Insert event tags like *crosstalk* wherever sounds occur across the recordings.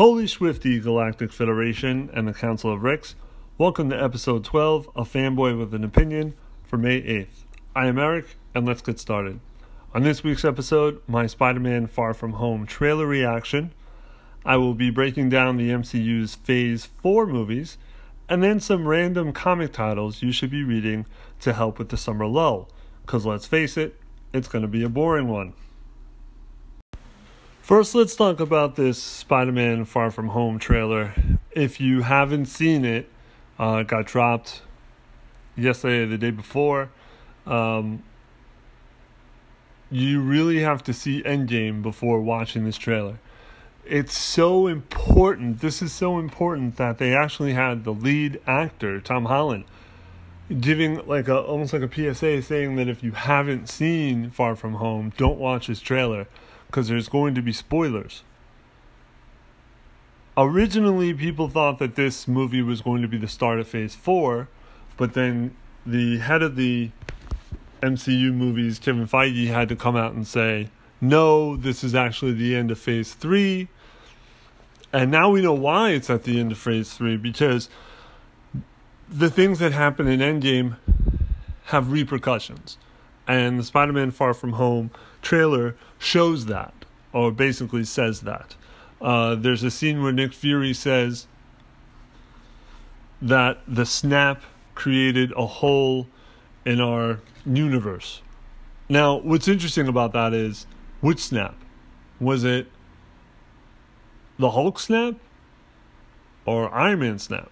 Holy Schwifty Galactic Federation and the Council of Ricks, welcome to episode 12 of Fanboy with an Opinion for May 8th. I am Eric, and let's get started. On this week's episode, my Spider Man Far From Home trailer reaction. I will be breaking down the MCU's Phase 4 movies, and then some random comic titles you should be reading to help with the summer lull. Because let's face it, it's going to be a boring one. First, let's talk about this Spider Man Far From Home trailer. If you haven't seen it, uh, it got dropped yesterday or the day before. Um, you really have to see Endgame before watching this trailer. It's so important. This is so important that they actually had the lead actor, Tom Holland, giving like a almost like a PSA saying that if you haven't seen Far From Home, don't watch this trailer because there's going to be spoilers. Originally, people thought that this movie was going to be the start of Phase 4, but then the head of the MCU movies, Kevin Feige, had to come out and say, no, this is actually the end of Phase 3. And now we know why it's at the end of Phase 3 because the things that happen in Endgame have repercussions. And the Spider Man Far From Home trailer shows that, or basically says that. Uh, there's a scene where Nick Fury says that the snap created a hole in our universe. Now, what's interesting about that is which snap? Was it the Hulk snap or Iron Man snap?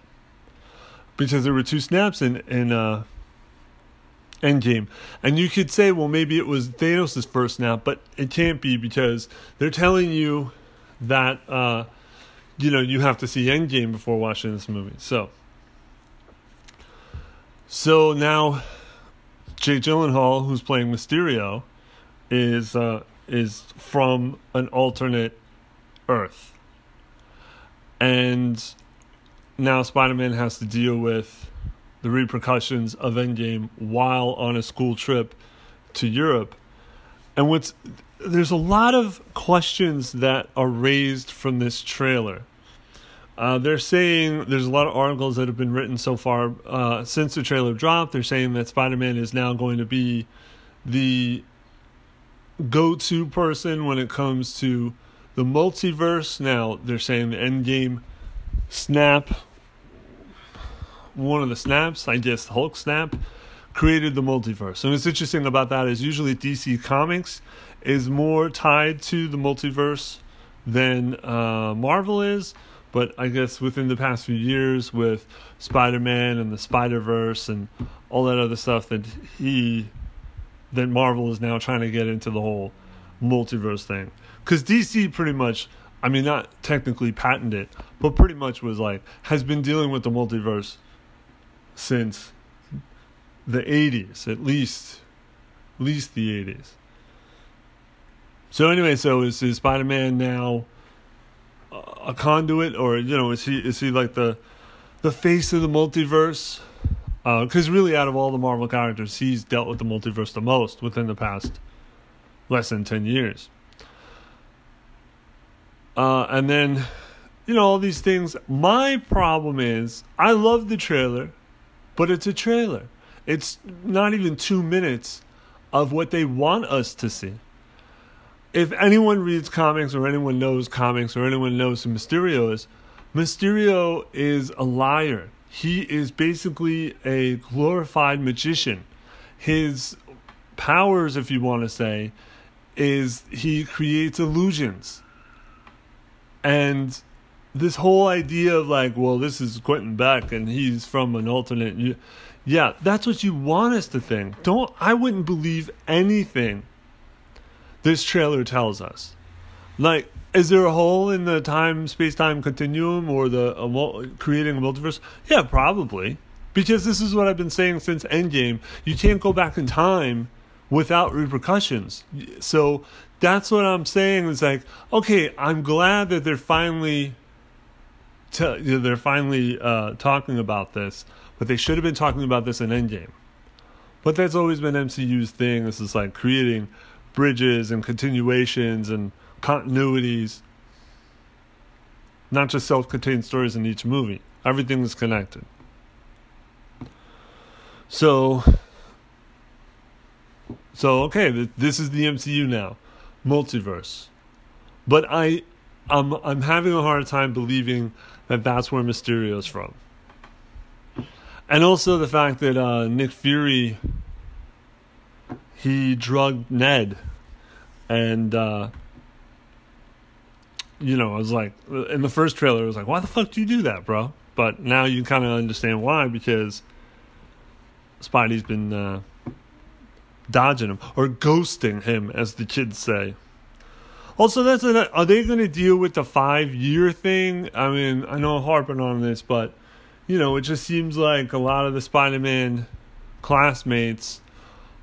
Because there were two snaps in in uh, Endgame. And you could say, well, maybe it was Thanos' first snap, but it can't be because they're telling you that, uh, you know, you have to see Endgame before watching this movie. So, so now, Jake Gyllenhaal, who's playing Mysterio, is uh, is from an alternate Earth, and now Spider-Man has to deal with the repercussions of Endgame while on a school trip to Europe. And what's there's a lot of questions that are raised from this trailer. Uh, they're saying there's a lot of articles that have been written so far uh, since the trailer dropped. They're saying that Spider Man is now going to be the go to person when it comes to the multiverse. Now, they're saying the Endgame snap one of the snaps, I guess Hulk snap, created the multiverse. And what's interesting about that is usually DC Comics is more tied to the multiverse than uh, Marvel is. But I guess within the past few years, with Spider Man and the Spider Verse and all that other stuff, that he, that Marvel is now trying to get into the whole multiverse thing. Because DC pretty much, I mean, not technically patented, but pretty much was like, has been dealing with the multiverse since the 80s, at least, at least the 80s. So anyway, so is, is Spider-Man now a conduit, or you know, is he is he like the the face of the multiverse? Because uh, really, out of all the Marvel characters, he's dealt with the multiverse the most within the past less than ten years. Uh, and then, you know, all these things. My problem is, I love the trailer but it's a trailer. It's not even two minutes of what they want us to see. If anyone reads comics or anyone knows comics or anyone knows who Mysterio is, Mysterio is a liar. He is basically a glorified magician. His powers, if you want to say, is he creates illusions. And this whole idea of like, well, this is Quentin Beck and he's from an alternate. Yeah, that's what you want us to think. Don't. I wouldn't believe anything this trailer tells us. Like, is there a hole in the time space time continuum or the creating a multiverse? Yeah, probably. Because this is what I've been saying since Endgame. You can't go back in time without repercussions. So that's what I'm saying is like, okay, I'm glad that they're finally to, they're finally uh, talking about this, but they should have been talking about this in Endgame. But that's always been MCU's thing. This is like creating bridges and continuations and continuities. not just self-contained stories in each movie. Everything is connected. So, so okay, this is the MCU now, multiverse. But I, I'm I'm having a hard time believing that that's where Mysterio's from. And also the fact that uh, Nick Fury, he drugged Ned, and uh, you know, I was like, in the first trailer, I was like, why the fuck do you do that, bro? But now you kind of understand why because Spidey's been uh, dodging him or ghosting him, as the kids say. Also, that's an, are they going to deal with the five year thing? I mean, I know I'm harping on this, but you know, it just seems like a lot of the Spider Man classmates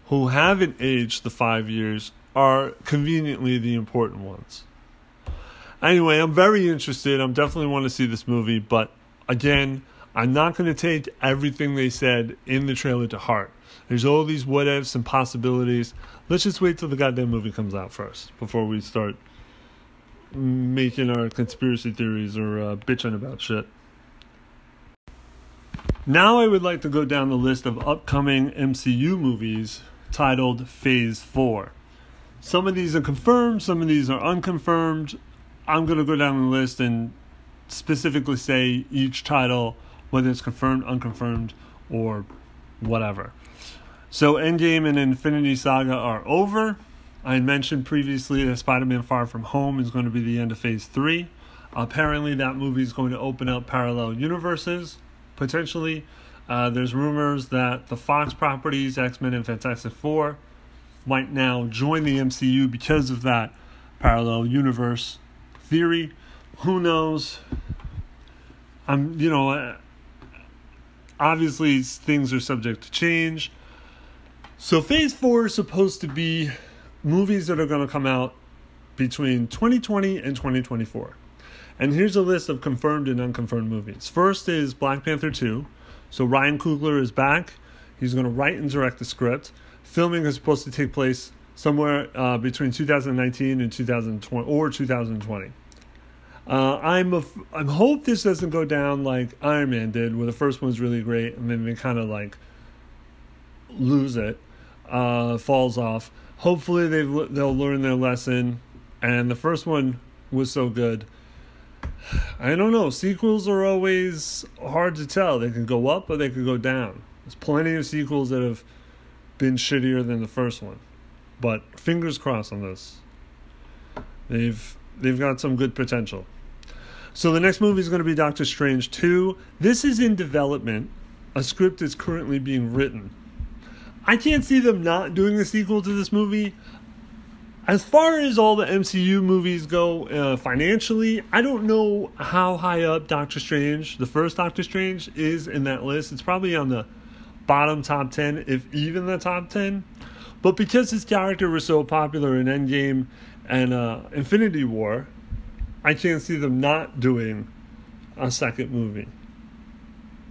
who haven't aged the five years are conveniently the important ones. Anyway, I'm very interested. I'm definitely want to see this movie, but again, I'm not going to take everything they said in the trailer to heart. There's all these what ifs and possibilities. Let's just wait till the goddamn movie comes out first before we start making our conspiracy theories or uh, bitching about shit. Now I would like to go down the list of upcoming MCU movies titled Phase 4. Some of these are confirmed, some of these are unconfirmed. I'm going to go down the list and specifically say each title, whether it's confirmed, unconfirmed, or whatever. So, Endgame and Infinity Saga are over. I mentioned previously that Spider Man Far From Home is going to be the end of Phase 3. Apparently, that movie is going to open up parallel universes, potentially. Uh, there's rumors that the Fox properties, X Men and Fantastic Four, might now join the MCU because of that parallel universe theory. Who knows? I'm, you know, obviously things are subject to change. So phase four is supposed to be movies that are going to come out between 2020 and 2024. And here's a list of confirmed and unconfirmed movies. First is Black Panther 2. So Ryan Coogler is back. He's going to write and direct the script. Filming is supposed to take place somewhere uh, between 2019 and 2020 or 2020. Uh, I'm a, I'm hope this doesn't go down like Iron Man did, where the first one was really great and then they kind of like lose it, uh, falls off. Hopefully they they'll learn their lesson, and the first one was so good. I don't know. Sequels are always hard to tell. They can go up or they can go down. There's plenty of sequels that have been shittier than the first one, but fingers crossed on this. They've they've got some good potential. So the next movie is going to be Doctor Strange 2. This is in development. A script is currently being written. I can't see them not doing a sequel to this movie. As far as all the MCU movies go uh, financially, I don't know how high up Doctor Strange, the first Doctor Strange, is in that list. It's probably on the bottom top 10, if even the top 10. But because his character was so popular in Endgame and uh, Infinity War, I can't see them not doing a second movie.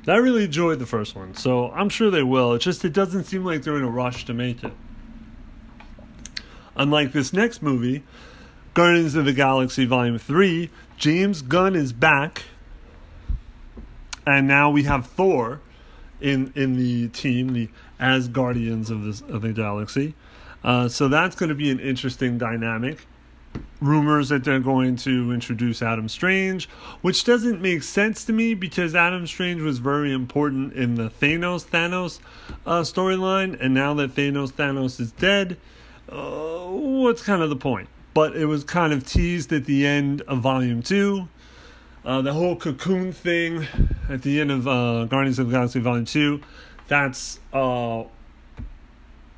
I really enjoyed the first one, so I'm sure they will. It's just it doesn't seem like they're in a rush to make it. Unlike this next movie, Guardians of the Galaxy Volume 3, James Gunn is back. And now we have Thor in in the team, the as Guardians of the of the Galaxy. Uh, so that's going to be an interesting dynamic rumors that they're going to introduce Adam Strange, which doesn't make sense to me because Adam Strange was very important in the Thanos Thanos uh, storyline, and now that Thanos Thanos is dead, uh, what's kind of the point? But it was kind of teased at the end of Volume Two. Uh, the whole cocoon thing at the end of uh, Guardians of the Galaxy Volume Two, that's uh,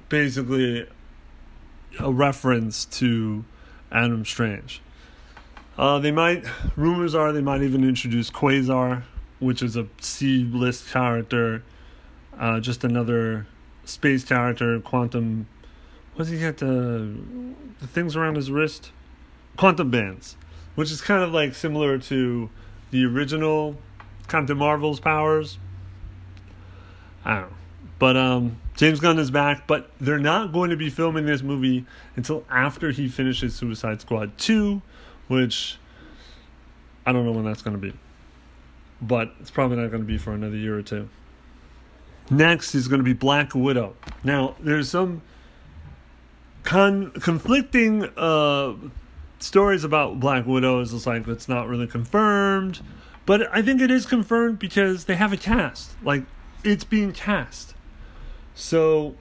basically a reference to Adam Strange. Uh, they might, rumors are they might even introduce Quasar, which is a C list character, uh, just another space character, quantum. What does he got the, the things around his wrist? Quantum bands, which is kind of like similar to the original Captain Marvel's powers. I don't know. But um, James Gunn is back, but they're not going to be filming this movie until after he finishes Suicide Squad 2, which I don't know when that's going to be. But it's probably not going to be for another year or two. Next is going to be Black Widow. Now, there's some con- conflicting uh, stories about Black Widow. It's like it's not really confirmed. But I think it is confirmed because they have a cast. Like, it's being cast. So,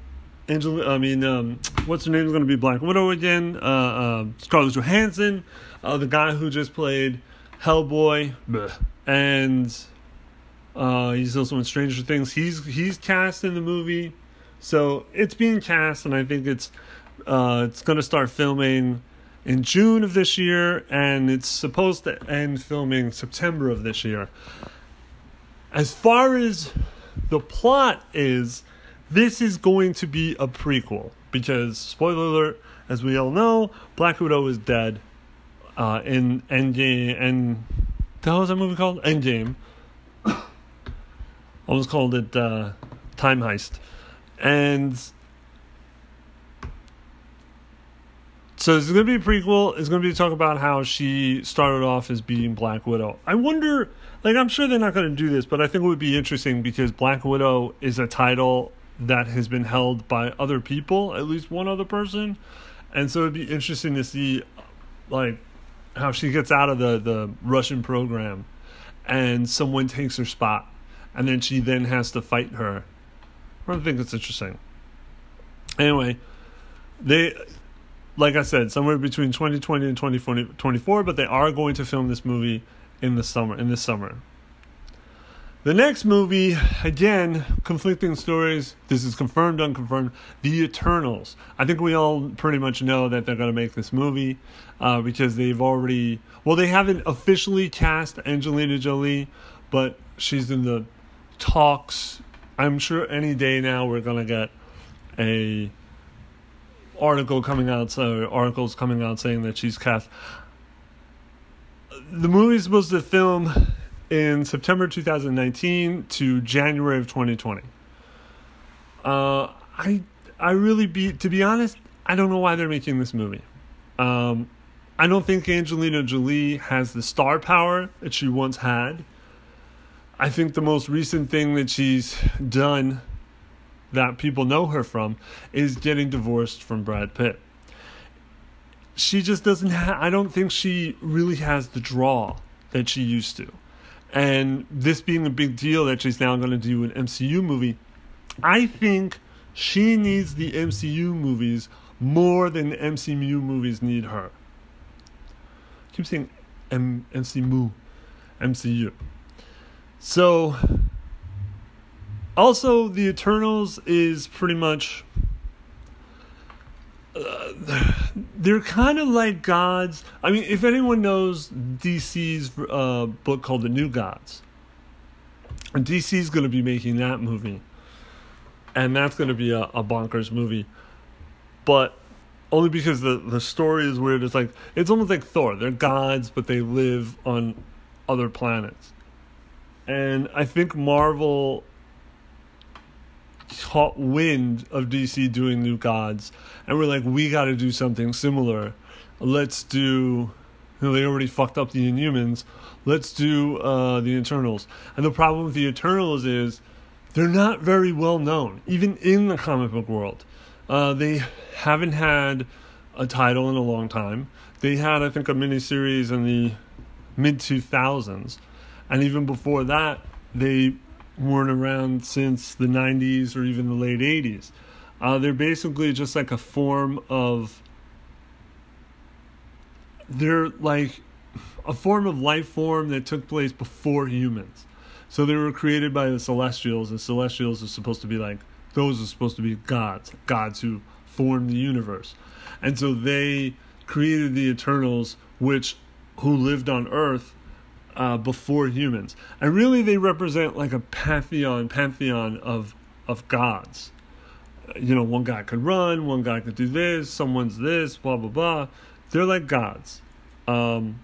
Angela, I mean, um, what's her name is going to be Black Widow again? Uh, uh, Scarlett Johansson, uh, the guy who just played Hellboy, and uh, he's also in Stranger Things. He's he's cast in the movie, so it's being cast, and I think it's uh, it's going to start filming in June of this year, and it's supposed to end filming September of this year. As far as the plot is, this is going to be a prequel because spoiler alert, as we all know, Black Widow is dead uh, in Endgame. And what was that movie called? Endgame. *coughs* Almost called it uh, Time Heist, and so it's going to be a prequel. It's going to be talk about how she started off as being Black Widow. I wonder, like, I'm sure they're not going to do this, but I think it would be interesting because Black Widow is a title that has been held by other people, at least one other person, and so it'd be interesting to see, like, how she gets out of the the Russian program, and someone takes her spot, and then she then has to fight her. I think it's interesting. Anyway, they, like I said, somewhere between 2020 and 2024, but they are going to film this movie in the summer. In this summer. The next movie, again, conflicting stories. This is confirmed, unconfirmed. The Eternals. I think we all pretty much know that they're going to make this movie uh, because they've already. Well, they haven't officially cast Angelina Jolie, but she's in the talks. I'm sure any day now we're going to get a article coming out, so articles coming out saying that she's cast. The movie's supposed to film in September 2019 to January of 2020. Uh, I I really be to be honest, I don't know why they're making this movie. Um, I don't think Angelina Jolie has the star power that she once had. I think the most recent thing that she's done that people know her from is getting divorced from Brad Pitt. She just doesn't have, I don't think she really has the draw that she used to. And this being a big deal that she's now going to do an MCU movie, I think she needs the MCU movies more than the MCU movies need her. I keep saying M- MCU, MCU. So, also, the Eternals is pretty much they're kind of like gods. I mean, if anyone knows DC's uh, book called The New Gods, DC's going to be making that movie, and that's going to be a, a bonkers movie. But only because the the story is weird. It's like it's almost like Thor. They're gods, but they live on other planets. And I think Marvel caught wind of DC doing New Gods, and we're like, we got to do something similar. Let's do. You know, they already fucked up the Inhumans. Let's do uh, the Eternals. And the problem with the Eternals is they're not very well known, even in the comic book world. Uh, they haven't had a title in a long time. They had, I think, a miniseries in the mid 2000s. And even before that, they weren't around since the 90s or even the late 80s. Uh, they're basically just like a form of. They're like a form of life form that took place before humans. So they were created by the Celestials. and Celestials are supposed to be like, those are supposed to be gods, gods who formed the universe. And so they created the Eternals, which who lived on Earth uh, before humans, and really they represent like a pantheon, pantheon of of gods. You know, one guy could run, one guy could do this, someone's this, blah blah blah. They're like gods. Um,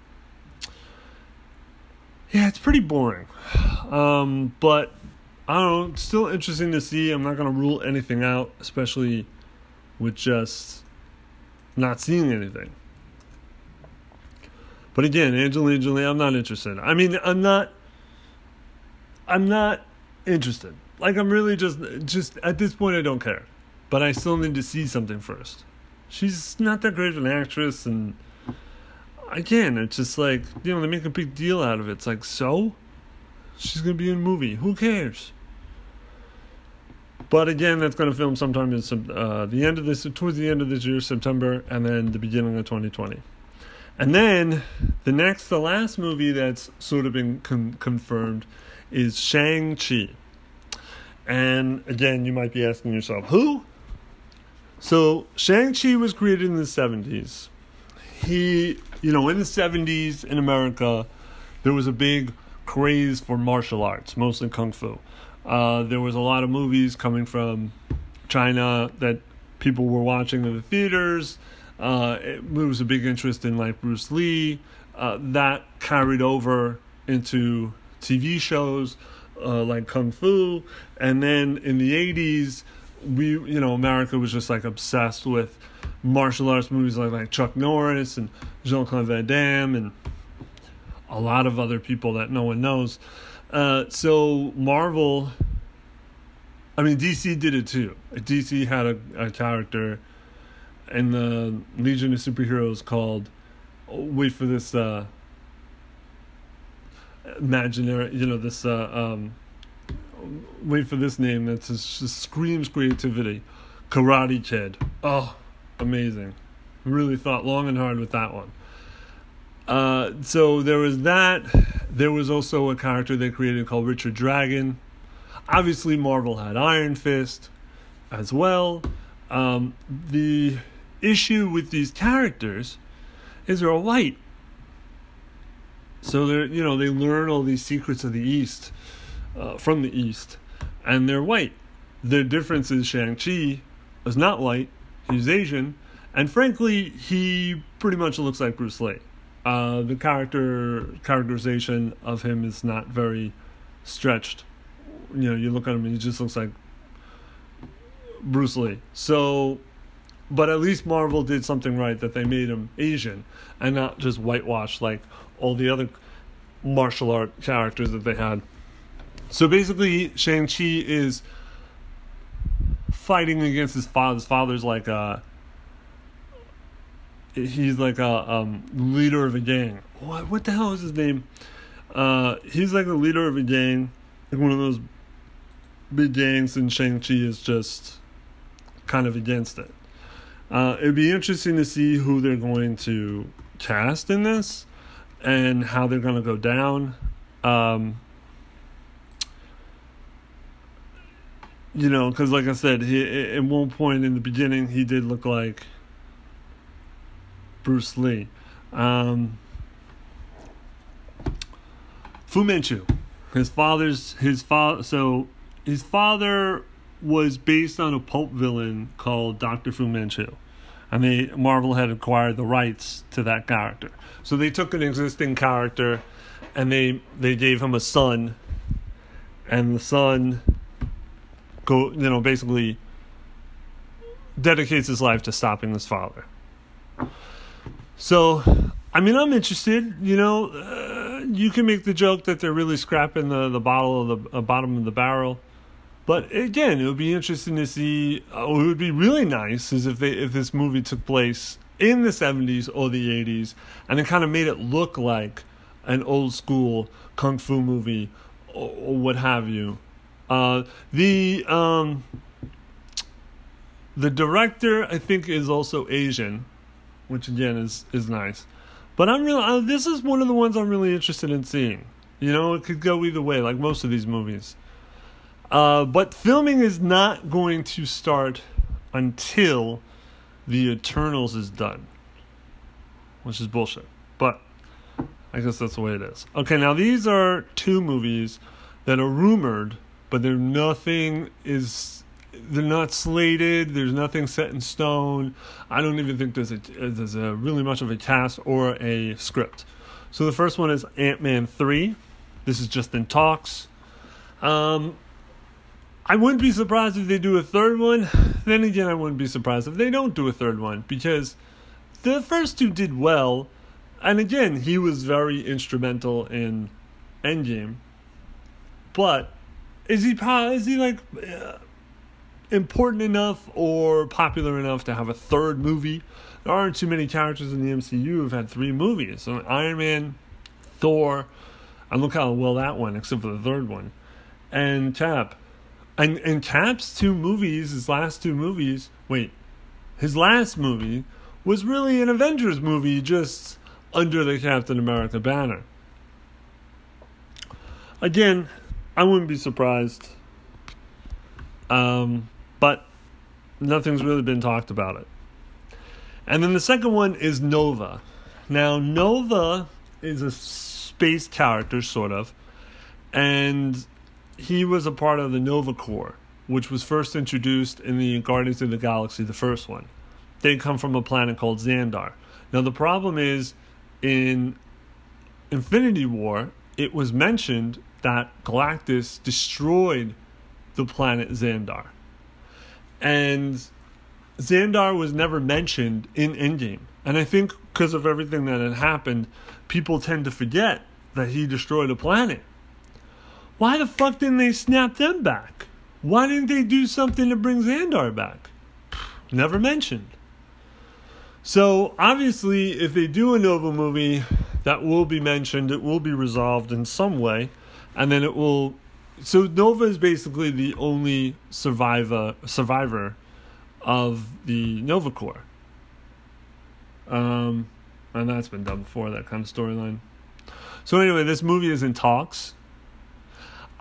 yeah, it's pretty boring, um, but I don't know. Still interesting to see. I'm not gonna rule anything out, especially with just not seeing anything. But again, Angelina Jolie, I'm not interested. I mean, I'm not. I'm not interested. Like I'm really just just at this point I don't care. But I still need to see something first. She's not that great of an actress and again, it's just like, you know, they make a big deal out of it. It's like, so? She's to be in a movie. Who cares? But again, that's going to film sometime in uh, the end of this, towards the end of this year, September, and then the beginning of 2020. And then the next, the last movie that's sort of been con- confirmed is Shang-Chi. And again, you might be asking yourself, who? So, Shang-Chi was created in the 70s. He, you know, in the 70s in America, there was a big craze for martial arts, mostly kung fu. Uh, there was a lot of movies coming from China that people were watching in the theaters. Uh, it, there was a big interest in like Bruce Lee. Uh, that carried over into TV shows uh, like Kung Fu, and then in the '80s, we you know America was just like obsessed with martial arts movies like like Chuck Norris and Jean Claude Van Damme and a lot of other people that no one knows. Uh, so Marvel, I mean DC did it too. DC had a, a character in the Legion of Superheroes called. Wait for this. Uh, imaginary, you know, this. Uh, um, wait for this name that just screams creativity. Karate Kid. Oh, amazing. Really thought long and hard with that one. Uh, so there was that. There was also a character they created called Richard Dragon. Obviously, Marvel had Iron Fist as well. Um, the issue with these characters is they're white. So they're you know they learn all these secrets of the East uh, from the East, and they're white. The difference is Shang Chi is not white; he's Asian, and frankly, he pretty much looks like Bruce Lee. Uh, the character characterization of him is not very stretched. You know, you look at him and he just looks like Bruce Lee. So, but at least Marvel did something right that they made him Asian and not just whitewashed like all the other martial art characters that they had. So basically, Shang Chi is fighting against his father. His father's like a he's like a um, leader of a gang. What what the hell is his name? Uh, he's like a leader of a gang, like one of those big gangs, and Shang Chi is just kind of against it. Uh, it'd be interesting to see who they're going to cast in this and how they're going to go down. Um, you know, because like I said, he at one point in the beginning he did look like Bruce Lee. Um, Fu Manchu, his father's his father. So his father was based on a pulp villain called Doctor Fu Manchu, and they Marvel had acquired the rights to that character. So they took an existing character, and they they gave him a son, and the son go you know basically dedicates his life to stopping his father. So, I mean, I'm interested. You know, uh, you can make the joke that they're really scrapping the the bottle of the uh, bottom of the barrel, but again, it would be interesting to see. Uh, it would be really nice is if they if this movie took place in the 70s or the 80s, and it kind of made it look like an old school kung fu movie or, or what have you. Uh, the um, the director, I think, is also Asian which again is is nice. But I'm really uh, this is one of the ones I'm really interested in seeing. You know, it could go either way, like most of these movies. Uh, but filming is not going to start until the Eternals is done, which is bullshit. But I guess that's the way it is. Okay, now these are two movies that are rumored, but there nothing is they're not slated. There's nothing set in stone. I don't even think there's a there's a really much of a cast or a script. So the first one is Ant Man three. This is just in talks. Um, I wouldn't be surprised if they do a third one. Then again, I wouldn't be surprised if they don't do a third one because the first two did well. and again, he was very instrumental in Endgame. But is he is he like uh, important enough or popular enough to have a third movie? There aren't too many characters in the MCU who've had three movies. So Iron Man, Thor, and look how well that went, except for the third one, and Cap. And and Cap's two movies, his last two movies. Wait, his last movie was really an Avengers movie, just under the Captain America banner. Again, I wouldn't be surprised. Um, but nothing's really been talked about it. And then the second one is Nova. Now, Nova is a space character, sort of, and he was a part of the Nova Corps, which was first introduced in the Guardians of the Galaxy, the first one. They come from a planet called Xandar. Now, the problem is in Infinity War, it was mentioned that Galactus destroyed the planet Xandar. And Xandar was never mentioned in Endgame. And I think because of everything that had happened, people tend to forget that he destroyed a planet. Why the fuck didn't they snap them back? Why didn't they do something to bring Xandar back? Never mentioned. So obviously, if they do a Nova movie, that will be mentioned. It will be resolved in some way, and then it will. So Nova is basically the only survivor survivor of the Nova Corps. Um, and that's been done before. That kind of storyline. So anyway, this movie is in talks.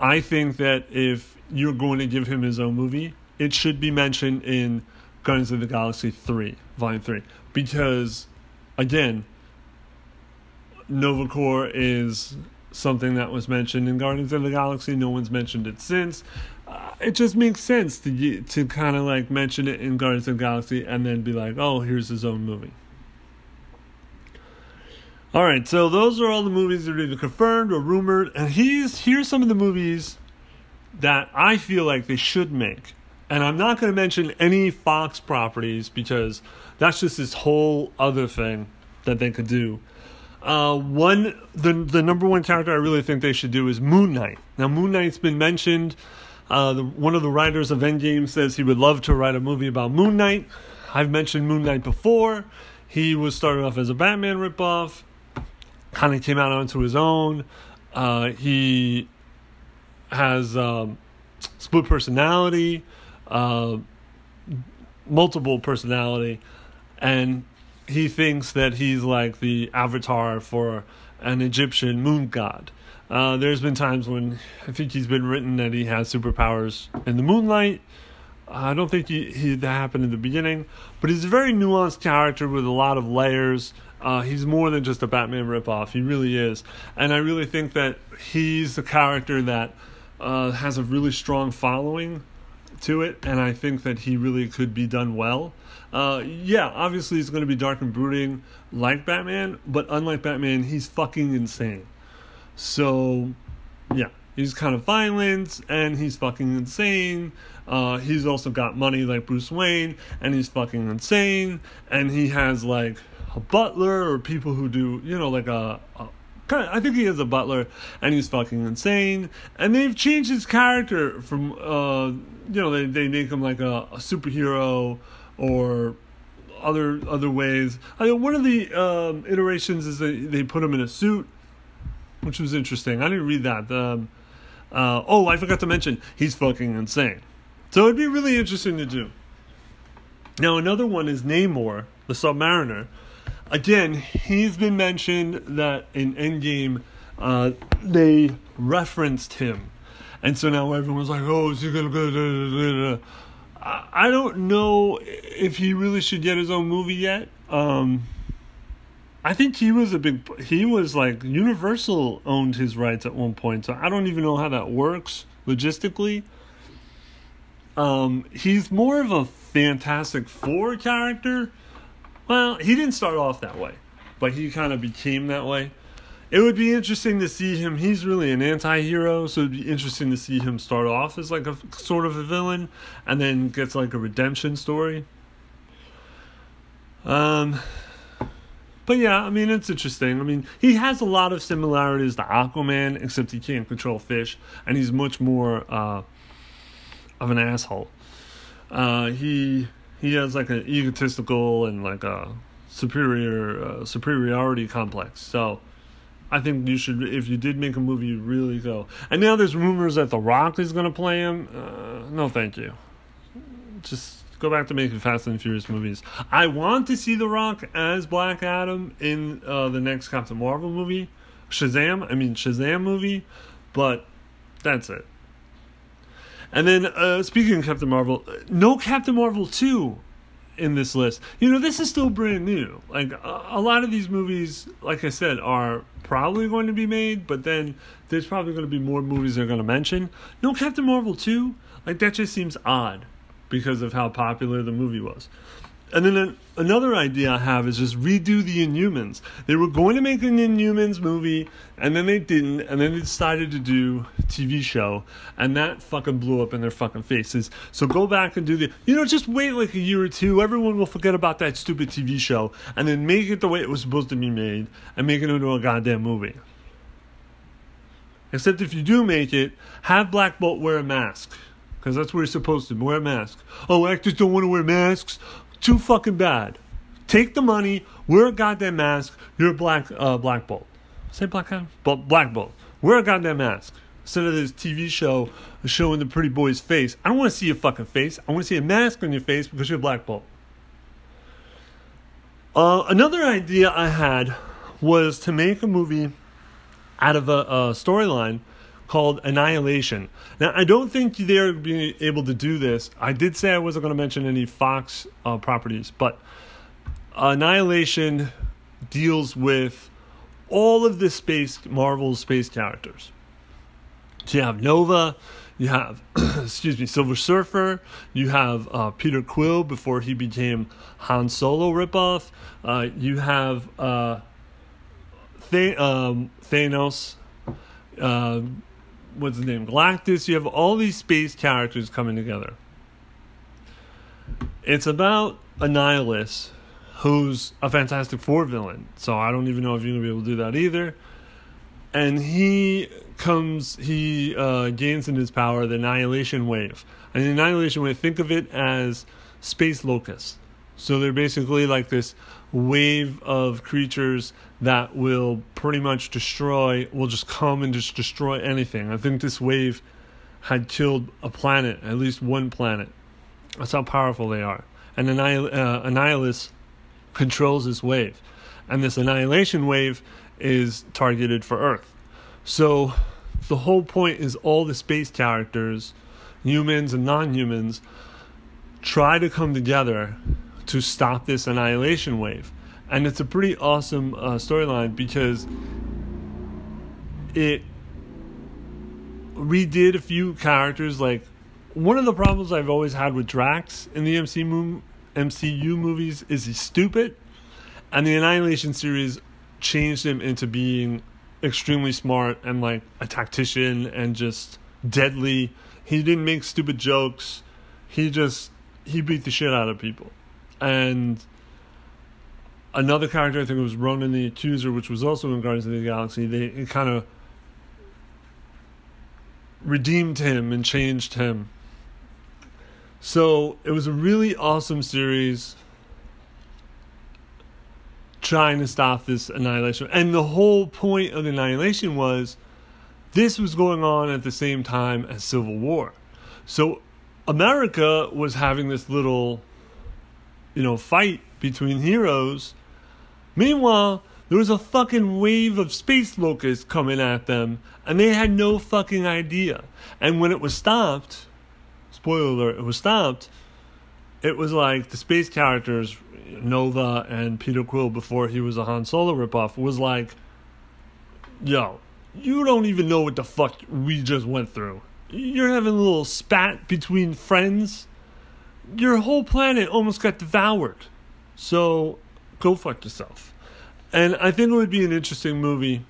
I think that if you're going to give him his own movie, it should be mentioned in Guardians of the Galaxy 3, Volume 3 because again Nova Corps is something that was mentioned in Guardians of the Galaxy. No one's mentioned it since. Uh, it just makes sense to to kind of like mention it in Guardians of the Galaxy and then be like, oh, here's his own movie. All right, so those are all the movies that are either confirmed or rumored, and he's here's some of the movies that I feel like they should make. And I'm not going to mention any Fox properties because that's just this whole other thing that they could do. Uh, one, the the number one character I really think they should do is Moon Knight. Now, Moon Knight's been mentioned. Uh, the, one of the writers of Endgame says he would love to write a movie about Moon Knight. I've mentioned Moon Knight before. He was started off as a Batman ripoff, kind of came out onto his own. Uh, he has um, split personality, uh, multiple personality and he thinks that he's like the avatar for an Egyptian moon god. Uh, there's been times when I think he's been written that he has superpowers in the moonlight. I don't think he, he that happened in the beginning, but he's a very nuanced character with a lot of layers. Uh, he's more than just a Batman ripoff. He really is, and I really think that he's the character that uh, has a really strong following to it, and I think that he really could be done well. Uh, yeah, obviously he's going to be dark and brooding like Batman, but unlike Batman, he's fucking insane. So, yeah, he's kind of violent and he's fucking insane. Uh, he's also got money like Bruce Wayne, and he's fucking insane. And he has like a butler or people who do, you know, like a, a kind of, I think he is a butler, and he's fucking insane. And they've changed his character from, uh, you know, they they make him like a, a superhero or other other ways. I mean, one of the um, iterations is that they put him in a suit, which was interesting. I didn't read that. Um, uh, oh, I forgot to mention he's fucking insane. So it'd be really interesting to do. Now another one is Namor, the Submariner. Again, he's been mentioned that in Endgame uh, they referenced him, and so now everyone's like, "Oh, is he gonna go?" I don't know if he really should get his own movie yet. Um, I think he was a big. He was like Universal owned his rights at one point, so I don't even know how that works logistically. Um, he's more of a Fantastic Four character. Well, he didn't start off that way, but he kind of became that way it would be interesting to see him. He's really an anti-hero, so it'd be interesting to see him start off as like a sort of a villain, and then gets like a redemption story. Um, but yeah, I mean it's interesting. I mean he has a lot of similarities to Aquaman, except he can't control fish, and he's much more uh, of an asshole. Uh, he he has like an egotistical and like a superior uh, superiority complex. So I think you should, if you did make a movie, you really go. And now there's rumors that The Rock is going to play him. Uh, no, thank you. Just go back to making Fast and Furious movies. I want to see The Rock as Black Adam in uh, the next Captain Marvel movie, Shazam. I mean Shazam movie, but that's it. And then uh, speaking of Captain Marvel, no Captain Marvel two in this list. You know, this is still brand new. Like a, a lot of these movies, like I said, are probably going to be made, but then there's probably going to be more movies they're going to mention. No Captain Marvel 2, like that just seems odd because of how popular the movie was. And then another idea I have is just redo the Inhumans. They were going to make an Inhumans movie, and then they didn't, and then they decided to do TV show, and that fucking blew up in their fucking faces. So go back and do the, you know, just wait like a year or two. Everyone will forget about that stupid TV show, and then make it the way it was supposed to be made, and make it into a goddamn movie. Except if you do make it, have Black Bolt wear a mask. Because that's what you're supposed to wear a mask. Oh, actors don't want to wear masks too fucking bad. Take the money, wear a goddamn mask. You're a black uh, black bolt. Say black Adam? Black bolt. Wear a goddamn mask. Instead of this TV show showing the pretty boy's face. I don't want to see your fucking face. I want to see a mask on your face because you're a black bolt. Uh, another idea I had was to make a movie out of a, a storyline called Annihilation. Now, I don't think they're being able to do this. I did say I wasn't going to mention any Fox uh, properties, but Annihilation deals with all of the space Marvel space characters. So you have Nova, you have *clears throat* excuse me Silver Surfer, you have uh, Peter Quill before he became Han Solo ripoff. Uh, you have uh, Th- um, Thanos. What's his name? Galactus. You have all these space characters coming together. It's about Annihilus, who's a Fantastic Four villain. So I don't even know if you're gonna be able to do that either. And he comes, he uh, gains in his power the Annihilation Wave. And the Annihilation Wave, think of it as space locusts. So they're basically like this wave of creatures that will pretty much destroy, will just come and just destroy anything. I think this wave had killed a planet, at least one planet. That's how powerful they are. And Annihil- uh, Annihilus controls this wave. And this annihilation wave is targeted for Earth. So the whole point is all the space characters, humans and non humans, try to come together to stop this annihilation wave and it's a pretty awesome uh, storyline because it redid a few characters. Like one of the problems I've always had with Drax in the MCU MCU movies is he's stupid, and the Annihilation series changed him into being extremely smart and like a tactician and just deadly. He didn't make stupid jokes. He just he beat the shit out of people, and another character, I think it was Ronan the Accuser, which was also in Guardians of the Galaxy. They kind of redeemed him and changed him. So it was a really awesome series trying to stop this annihilation. And the whole point of the annihilation was this was going on at the same time as Civil War. So America was having this little, you know, fight between heroes Meanwhile, there was a fucking wave of space locusts coming at them, and they had no fucking idea. And when it was stopped, spoiler alert, it was stopped, it was like the space characters, Nova and Peter Quill, before he was a Han Solo ripoff, was like, yo, you don't even know what the fuck we just went through. You're having a little spat between friends. Your whole planet almost got devoured. So go fuck yourself. And I think it would be an interesting movie,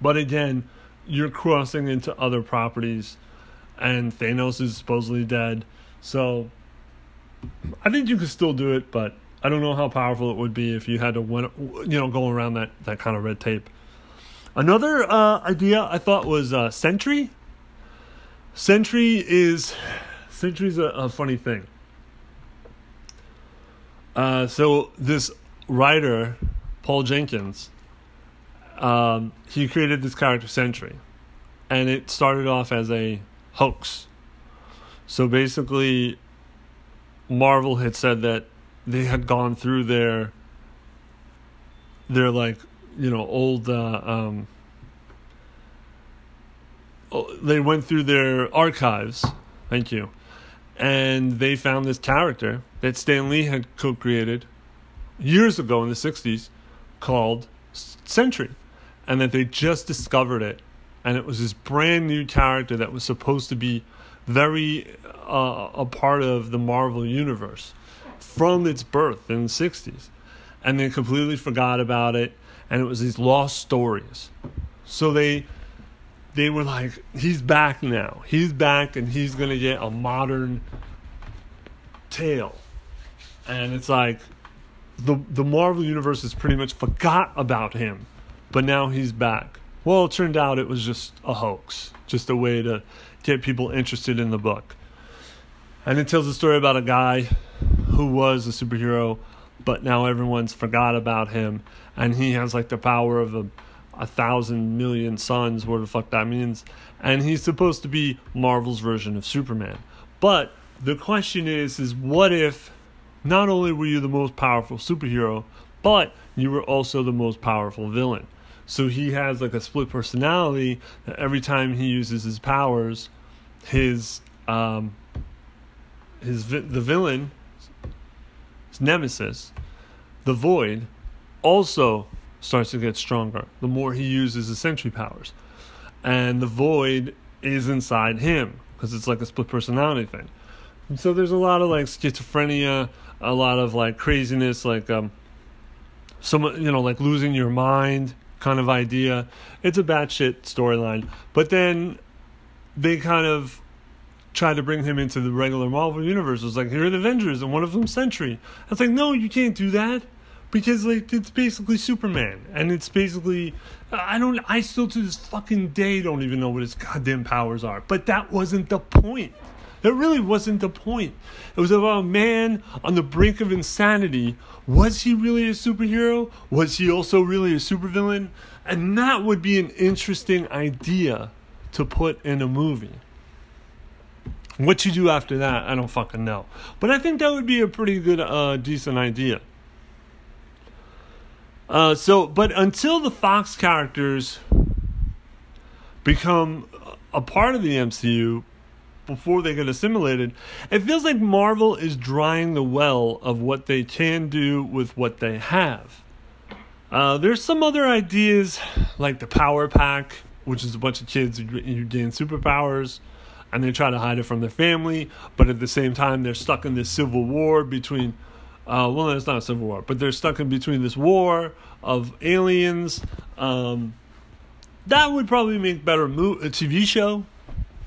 but again, you're crossing into other properties, and Thanos is supposedly dead. So I think you could still do it, but I don't know how powerful it would be if you had to win, you know go around that that kind of red tape. Another uh, idea I thought was uh, Sentry. Sentry is Sentry's a, a funny thing. Uh, so this writer, Paul Jenkins, um, he created this character Sentry, and it started off as a hoax. So basically, Marvel had said that they had gone through their their like you know old uh, um, they went through their archives. Thank you, and they found this character that Stan Lee had co-created years ago in the '60s called Sentry, and that they just discovered it, and it was this brand new character that was supposed to be very uh, a part of the Marvel universe from its birth in the 60s. And they completely forgot about it. And it was these lost stories. So they they were like, he's back now. He's back and he's going to get a modern tale. And it's like the the Marvel universe has pretty much forgot about him, but now he's back. Well, it turned out it was just a hoax, just a way to get people interested in the book. And it tells a story about a guy who was a superhero, but now everyone's forgot about him, and he has like the power of a, a thousand million suns, whatever the fuck that means, and he's supposed to be Marvel's version of Superman. But the question is, is what if not only were you the most powerful superhero, but you were also the most powerful villain? So he has like a split personality that every time he uses his powers, his um, his vi- the villain, his nemesis, the void, also starts to get stronger the more he uses his sentry powers, and the void is inside him because it's like a split personality thing. And so there's a lot of like schizophrenia, a lot of like craziness, like um, some you know like losing your mind kind of idea. It's a batshit storyline, but then they kind of tried to bring him into the regular Marvel universe. It was like, here are the Avengers, and one of them Sentry. I was like, no, you can't do that. Because like it's basically Superman, and it's basically I don't I still to this fucking day don't even know what his goddamn powers are. But that wasn't the point. That really wasn't the point. It was about a man on the brink of insanity. Was he really a superhero? Was he also really a supervillain? And that would be an interesting idea to put in a movie. What you do after that, I don't fucking know. But I think that would be a pretty good, uh, decent idea. Uh, so, but until the Fox characters become a part of the MCU before they get assimilated, it feels like Marvel is drying the well of what they can do with what they have. Uh, there's some other ideas like the Power Pack, which is a bunch of kids who gain superpowers and they try to hide it from their family, but at the same time, they're stuck in this civil war between. Uh, well, it's not a civil war, but they're stuck in between this war of aliens. Um, that would probably make better mo- a TV show,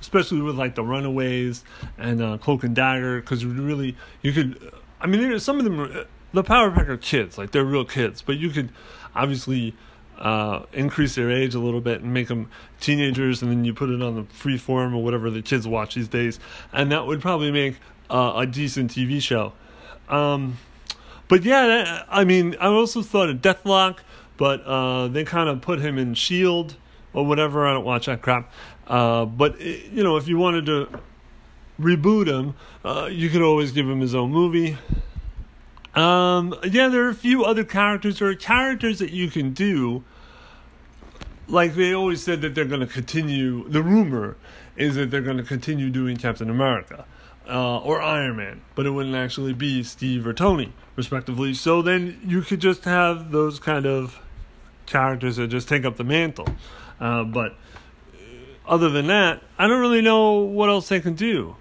especially with like the Runaways and uh, Cloak and Dagger, because really you could. I mean, some of them, the Power Pack are kids, like they're real kids, but you could obviously uh, increase their age a little bit and make them teenagers, and then you put it on the Freeform or whatever the kids watch these days, and that would probably make uh, a decent TV show. Um, but yeah, that, I mean, I also thought of Deathlok, but uh, they kind of put him in Shield or whatever. I don't watch that crap. Uh, but you know, if you wanted to reboot him, uh, you could always give him his own movie. Um, yeah, there are a few other characters. Are characters that you can do. Like they always said that they're going to continue. The rumor is that they're going to continue doing Captain America uh, or Iron Man, but it wouldn't actually be Steve or Tony, respectively. So then you could just have those kind of characters that just take up the mantle. Uh, but other than that, I don't really know what else they can do.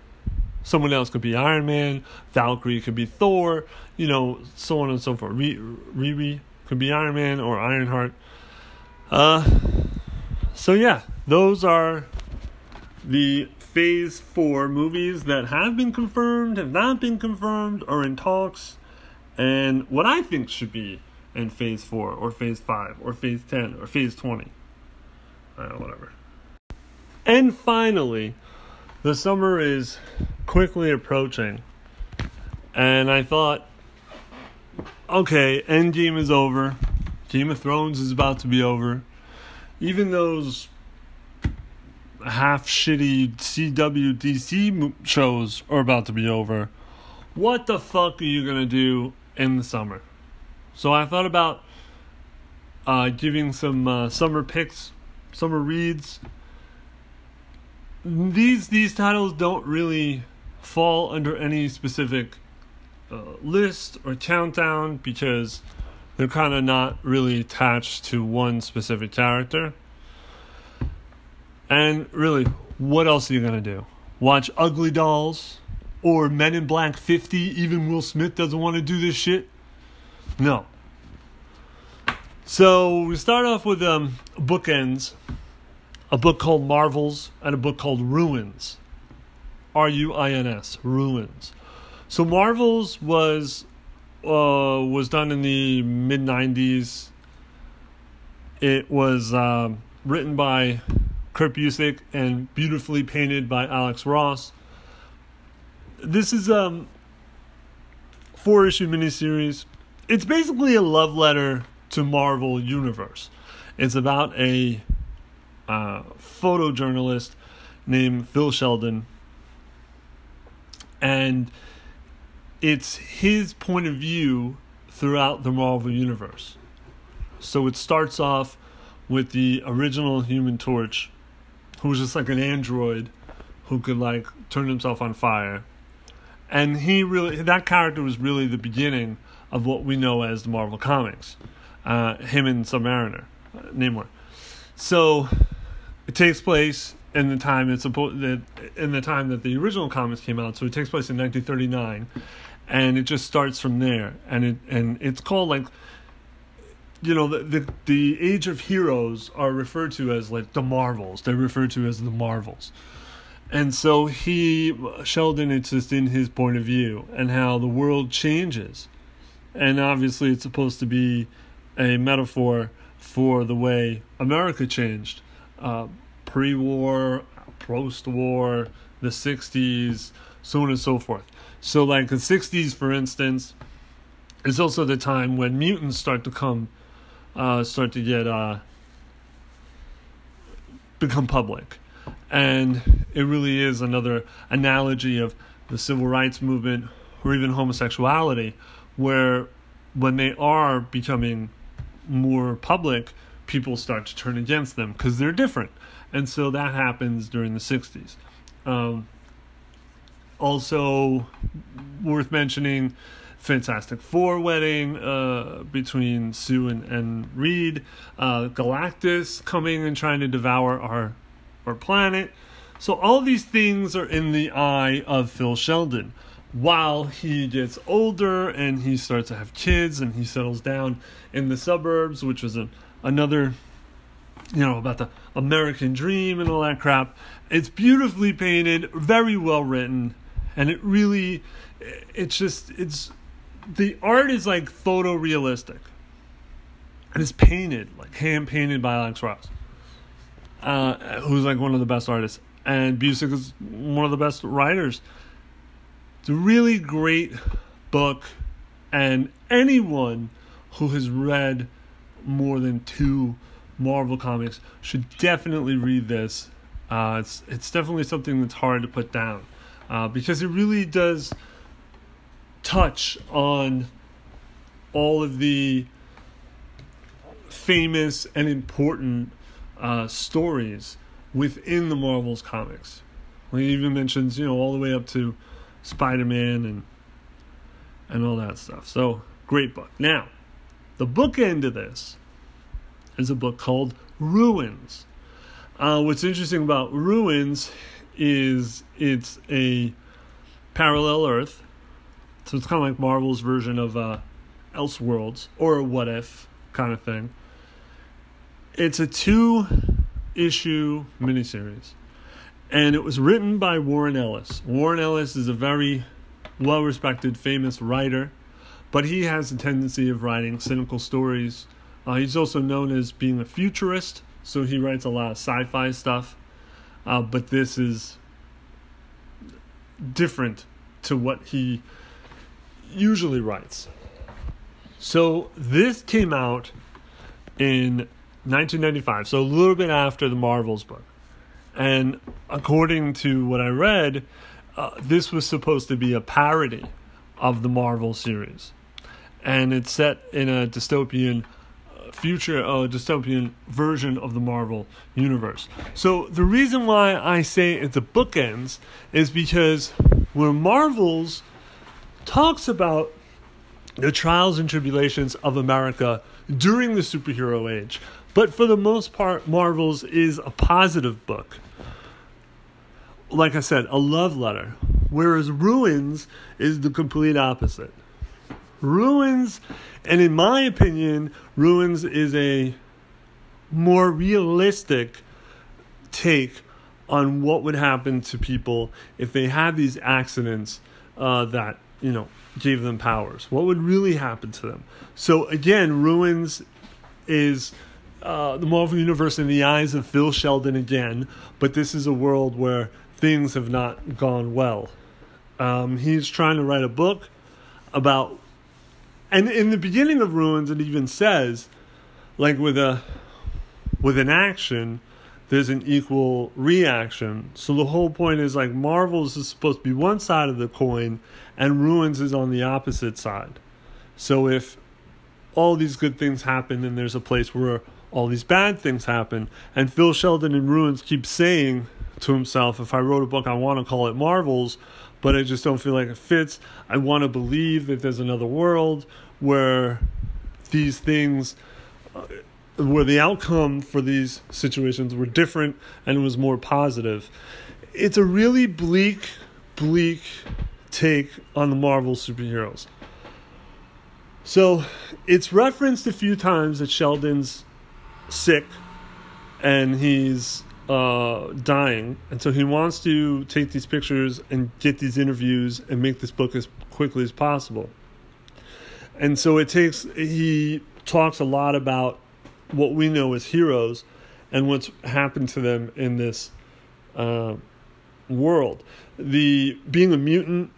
Someone else could be Iron Man, Valkyrie could be Thor, you know, so on and so forth. Riri could be Iron Man or Ironheart. Uh, so yeah, those are the Phase 4 movies that have been confirmed, have not been confirmed, or in talks. and what I think should be in Phase Four or Phase Five or Phase Ten or Phase Twenty. Uh, whatever. And finally, the summer is quickly approaching, and I thought, okay, Endgame is over, Game of Thrones is about to be over, even those half shitty CW DC shows are about to be over. What the fuck are you gonna do in the summer? So I thought about uh, giving some uh, summer picks, summer reads. These these titles don't really fall under any specific uh, list or countdown because they're kind of not really attached to one specific character. And really, what else are you to do? Watch Ugly Dolls or Men in Black 50? Even Will Smith doesn't want to do this shit? No. So we start off with um, bookends a book called Marvels and a book called Ruins. R U I N S, Ruins. So Marvels was uh, was done in the mid 90s. It was um, written by Kurt Busiek and beautifully painted by Alex Ross. This is um four issue miniseries. It's basically a love letter to Marvel Universe. It's about a uh, photojournalist named Phil Sheldon, and it's his point of view throughout the Marvel Universe. So it starts off with the original Human Torch who was just like an android who could like turn himself on fire. And he really that character was really the beginning of what we know as the Marvel comics. Uh, him and Submariner, uh, Namor. So it takes place in the time it's supposed that in the time that the original comics came out. So it takes place in 1939, and it just starts from there. And it and it's called like you know the, the the age of heroes are referred to as like the marvels they're referred to as the marvels and so he sheldon it's just in his point of view and how the world changes and obviously it's supposed to be a metaphor for the way america changed. Uh, pre-war post-war the 60s so on and so forth. So like the 60s for instance is also the time when mutants start to come uh, start to get uh, become public, and it really is another analogy of the civil rights movement or even homosexuality, where when they are becoming more public, people start to turn against them because they're different, and so that happens during the '60s. Um, also, worth mentioning Fantastic Four wedding uh, between Sue and, and Reed, uh, Galactus coming and trying to devour our our planet. So all these things are in the eye of Phil Sheldon. While he gets older and he starts to have kids and he settles down in the suburbs, which was a, another, you know, about the American dream and all that crap. It's beautifully painted, very well written, and it really, it's just, it's the art is like photorealistic. And it's painted, like hand painted by Alex Ross, uh, who's like one of the best artists. And Busiek is one of the best writers. It's a really great book, and anyone who has read more than two Marvel comics should definitely read this. Uh, it's it's definitely something that's hard to put down uh, because it really does touch on all of the famous and important uh, stories within the Marvel's comics. He even mentions, you know, all the way up to Spider Man and and all that stuff. So great book. Now, the book end of this is a book called Ruins. Uh, what's interesting about Ruins is it's a parallel Earth so it's kind of like Marvel's version of uh, Elseworlds or a What If kind of thing. It's a two issue miniseries. And it was written by Warren Ellis. Warren Ellis is a very well respected, famous writer, but he has a tendency of writing cynical stories. Uh, he's also known as being a futurist, so he writes a lot of sci fi stuff. Uh, but this is different to what he usually writes. So this came out in 1995, so a little bit after the Marvels book. And according to what I read, uh, this was supposed to be a parody of the Marvel series. And it's set in a dystopian uh, future, a uh, dystopian version of the Marvel universe. So the reason why I say it's a bookends is because where Marvel's talks about the trials and tribulations of America during the superhero age. But for the most part, Marvel's is a positive book. Like I said, a love letter. Whereas Ruins is the complete opposite. Ruins, and in my opinion, Ruins is a more realistic take on what would happen to people if they had these accidents uh, that you know gave them powers. What would really happen to them? So again, Ruins is uh, the Marvel Universe in the eyes of Phil Sheldon again, but this is a world where things have not gone well. Um, he's trying to write a book about, and in the beginning of Ruins, it even says, like with a with an action, there's an equal reaction. So the whole point is like Marvels is supposed to be one side of the coin, and Ruins is on the opposite side. So if all these good things happen, and there's a place where all these bad things happen, and Phil Sheldon in Ruins keeps saying to himself, if I wrote a book, I want to call it Marvels, but I just don't feel like it fits. I want to believe that there's another world where these things, uh, where the outcome for these situations were different and it was more positive. It's a really bleak, bleak take on the Marvel superheroes. So it's referenced a few times that Sheldon's sick and he's uh, dying, and so he wants to take these pictures and get these interviews and make this book as quickly as possible. And so it takes he talks a lot about what we know as heroes and what's happened to them in this uh, world. The being a mutant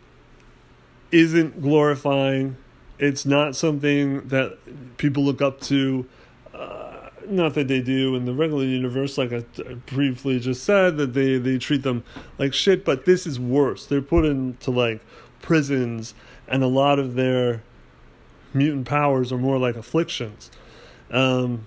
isn't glorifying. It's not something that people look up to. Uh, not that they do in the regular universe, like I briefly just said, that they, they treat them like shit, but this is worse. They're put into like prisons, and a lot of their mutant powers are more like afflictions. Um,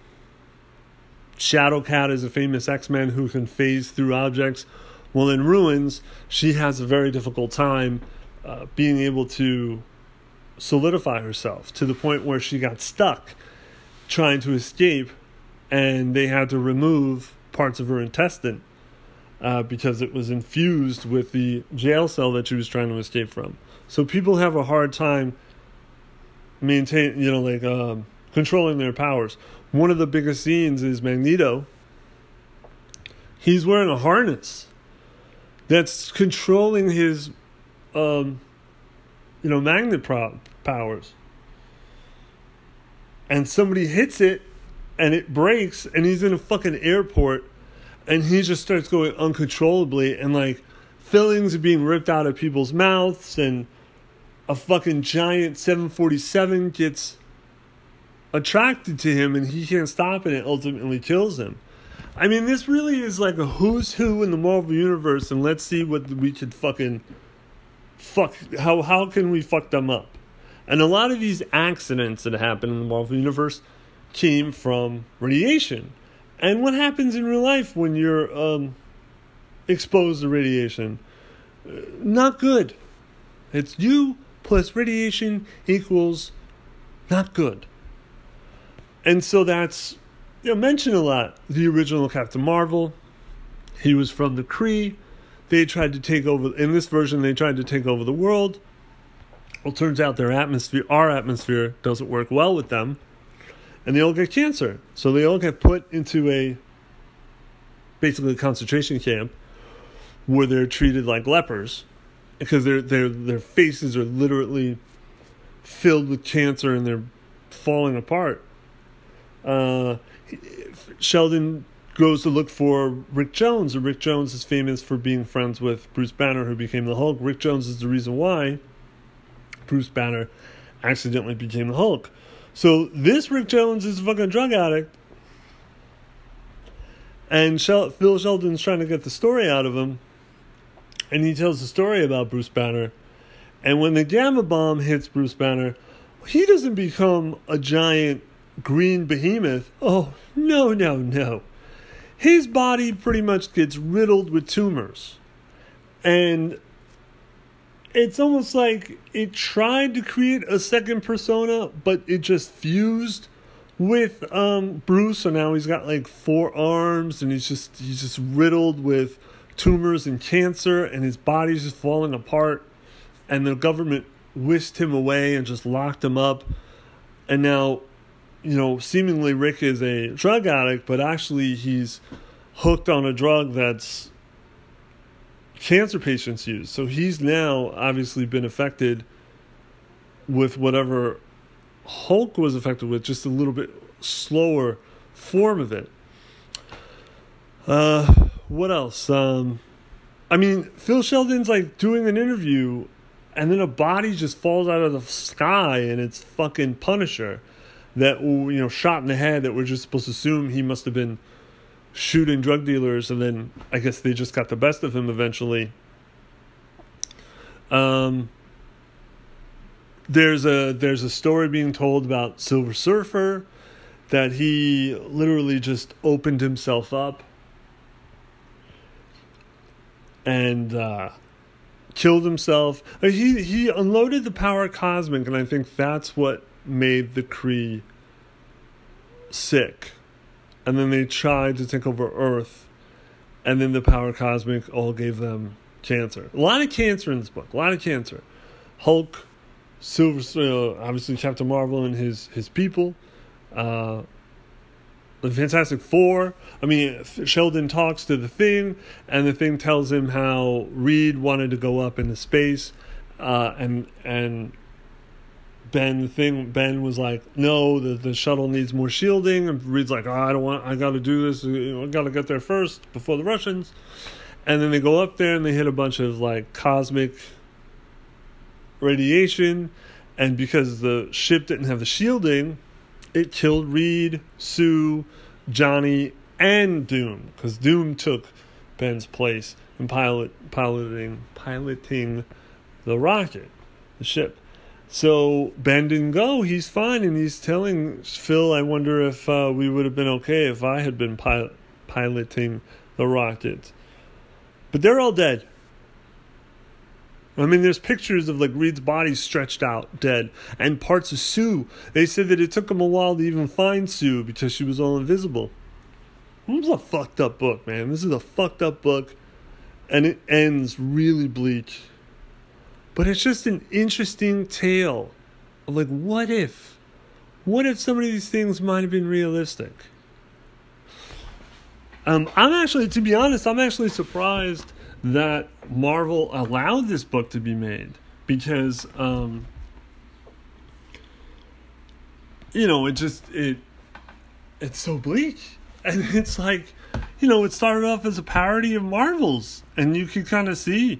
Shadowcat is a famous X Men who can phase through objects. Well, in Ruins, she has a very difficult time uh, being able to solidify herself to the point where she got stuck trying to escape and they had to remove parts of her intestine uh, because it was infused with the jail cell that she was trying to escape from. So people have a hard time maintain, you know, like um, controlling their powers. One of the biggest scenes is Magneto. He's wearing a harness that's controlling his, um, you know, magnet powers. And somebody hits it and it breaks and he's in a fucking airport and he just starts going uncontrollably and like fillings are being ripped out of people's mouths and a fucking giant 747 gets attracted to him and he can't stop it and it ultimately kills him. I mean, this really is like a who's who in the Marvel universe, and let's see what we could fucking fuck. How how can we fuck them up? And a lot of these accidents that happen in the Marvel universe came from radiation. And what happens in real life when you're um, exposed to radiation? Uh, not good. It's you plus radiation equals not good. And so that's you know, mentioned a lot. The original Captain Marvel, he was from the Kree. They tried to take over, in this version, they tried to take over the world. Well, turns out their atmosphere, our atmosphere, doesn't work well with them and they all get cancer. So they all get put into a basically a concentration camp where they're treated like lepers because their their their faces are literally filled with cancer and they're falling apart. Uh, Sheldon goes to look for Rick Jones, and Rick Jones is famous for being friends with Bruce Banner, who became the Hulk. Rick Jones is the reason why Bruce Banner accidentally became the Hulk. So this Rick Jones is a fucking drug addict, and Shel- Phil Sheldon's trying to get the story out of him, and he tells the story about Bruce Banner. And when the gamma bomb hits Bruce Banner, he doesn't become a giant green behemoth. Oh, no, no, no. His body pretty much gets riddled with tumors. And it's almost like it tried to create a second persona, but it just fused with um, Bruce. So now he's got like four arms and he's just he's just riddled with tumors and cancer and his body's just falling apart and the government whisked him away and just locked him up. And now, you know, seemingly Rick is a drug addict, but actually he's hooked on a drug that's cancer patients use. So he's now obviously been affected with whatever Hulk was affected with, just a little bit slower form of it. Uh, what else? Um, I mean, Phil Sheldon's like doing an interview, and then a body just falls out of the sky, and it's fucking Punisher that you know shot in the head. That we're just supposed to assume he must have been shooting drug dealers, and then I guess they just got the best of him eventually. Um, there's a there's a story being told about Silver Surfer that he literally just opened himself up and uh, killed himself. Uh, he he unloaded the power cosmic, and I think that's what made the Kree sick and then they tried to take over Earth, and then the power cosmic all gave them cancer. A lot of cancer in this book. A lot of cancer. Hulk, Silver, uh, obviously Captain Marvel and his his people. Uh, the Fantastic Four. I mean, Sheldon talks to the Thing, and the Thing tells him how Reed wanted to go up into space, uh, and and Ben thing Ben was like, no, the the shuttle needs more shielding, and Reed's like, oh, I don't want, I got to do this, I got to get there first before the Russians, and then they go up there and they hit a bunch of like cosmic radiation, and because the ship didn't have the shielding, it killed Reed, Sue, Johnny, and Doom. Because Doom took Ben's place in pilot piloting piloting the rocket, the ship. So Ben didn't go. He's fine, and he's telling Phil, "I wonder if uh, we would have been okay if I had been pilot, piloting the rocket." But they're all dead. I mean, there's pictures of like Reed's body stretched out, dead, and parts of Sue. They said that it took them a while to even find Sue because she was all invisible. This is a fucked up book, man. This is a fucked up book, and it ends really bleak. But it's just an interesting tale of like, what if? What if some of these things might have been realistic? Um, I'm actually, to be honest, I'm actually surprised that Marvel allowed this book to be made because, um, you know, it just it it's so bleak, *laughs* and it's like, you know, it started off as a parody of Marvels, and you could kind of see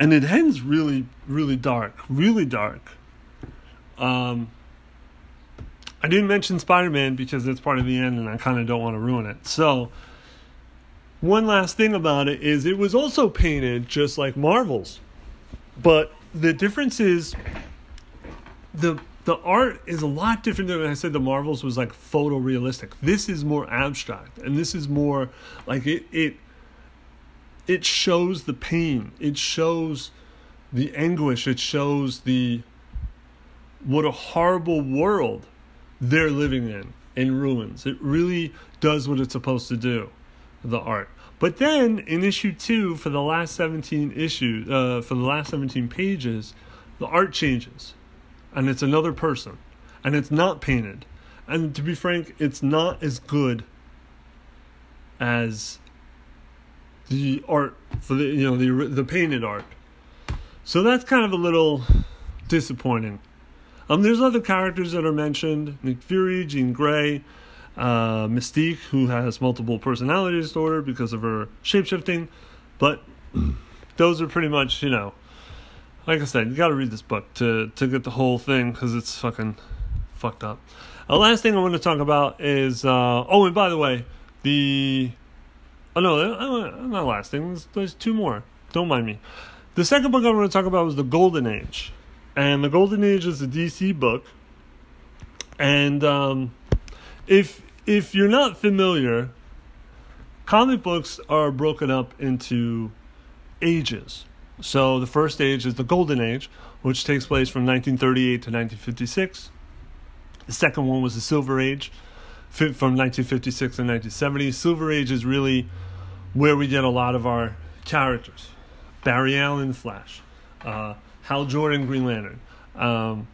and it ends really, really dark, really dark. Um, I didn't mention Spider Man because it's part of the end, and I kind of don't want to ruin it. So, one last thing about it is it was also painted just like Marvel's, but the difference is the the art is a lot different than I said the Marvels was like photorealistic. This is more abstract, and this is more like it it it shows the pain. It shows the anguish. It shows the what a horrible world they're living in in ruins. It really does what it's supposed to do the art. But then in issue 2 for the last 17 issues uh, for the last 17 pages the art changes. And it's another person. And it's not painted. And to be frank it's not as good as the art for the you know the the painted art. So that's kind of a little disappointing. Um, there's other characters that are mentioned: Nick Fury, Jean Grey, uh, Mystique, who has multiple personality disorder because of her shapeshifting. But *clears throat* those are pretty much, you know, like I said, you got to read this book to to get the whole thing because it's fucking fucked up. The last thing I want to talk about is uh, oh, and by the way, the oh no, uh, not last thing. There's, there's two more. Don't mind me. The second book I want to talk about was the Golden Age, and the Golden Age is a DC book. And um, if if you're not familiar, comic books are broken up into ages. So the first age is the Golden Age, which takes place from 1938 to 1956. The second one was the Silver Age, from 1956 to 1970. Silver Age is really where we get a lot of our characters. Barry Allen, Flash, uh, Hal Jordan, Green Lantern. Um,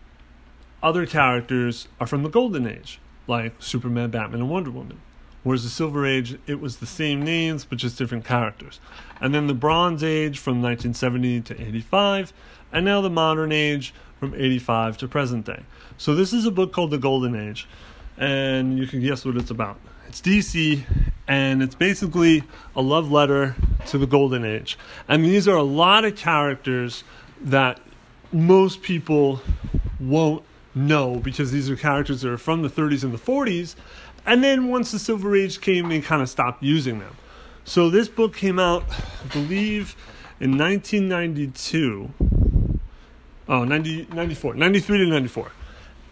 other characters are from the Golden Age, like Superman, Batman, and Wonder Woman. Whereas the Silver Age, it was the same names but just different characters. And then the Bronze Age from 1970 to 85, and now the Modern Age from 85 to present day. So this is a book called The Golden Age, and you can guess what it's about. It's DC, and it's basically a love letter to the Golden Age. And these are a lot of characters that most people won't know because these are characters that are from the 30s and the 40s. And then once the Silver Age came, they kind of stopped using them. So this book came out, I believe, in 1992. Oh, 90, 94, 93 to 94.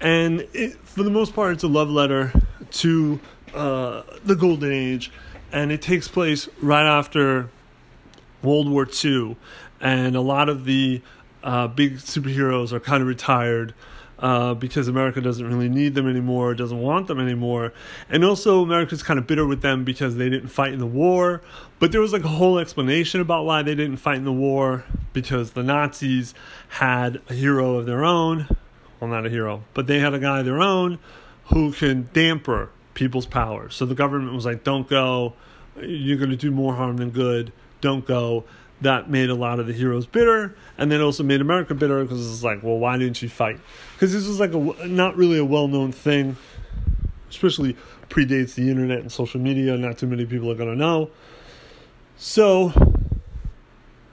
And it, for the most part, it's a love letter to uh, the Golden Age. And it takes place right after World War II. And a lot of the uh, big superheroes are kind of retired. Uh, because America doesn't really need them anymore, doesn't want them anymore. And also, America's kind of bitter with them because they didn't fight in the war. But there was like a whole explanation about why they didn't fight in the war because the Nazis had a hero of their own. Well, not a hero, but they had a guy of their own who can damper people's power. So the government was like, don't go. You're going to do more harm than good. Don't go that made a lot of the heroes bitter, and then also made America bitter because it's like, well, why didn't you fight? Because this was like a not really a well known thing, especially predates the internet and social media. Not too many people are gonna know. So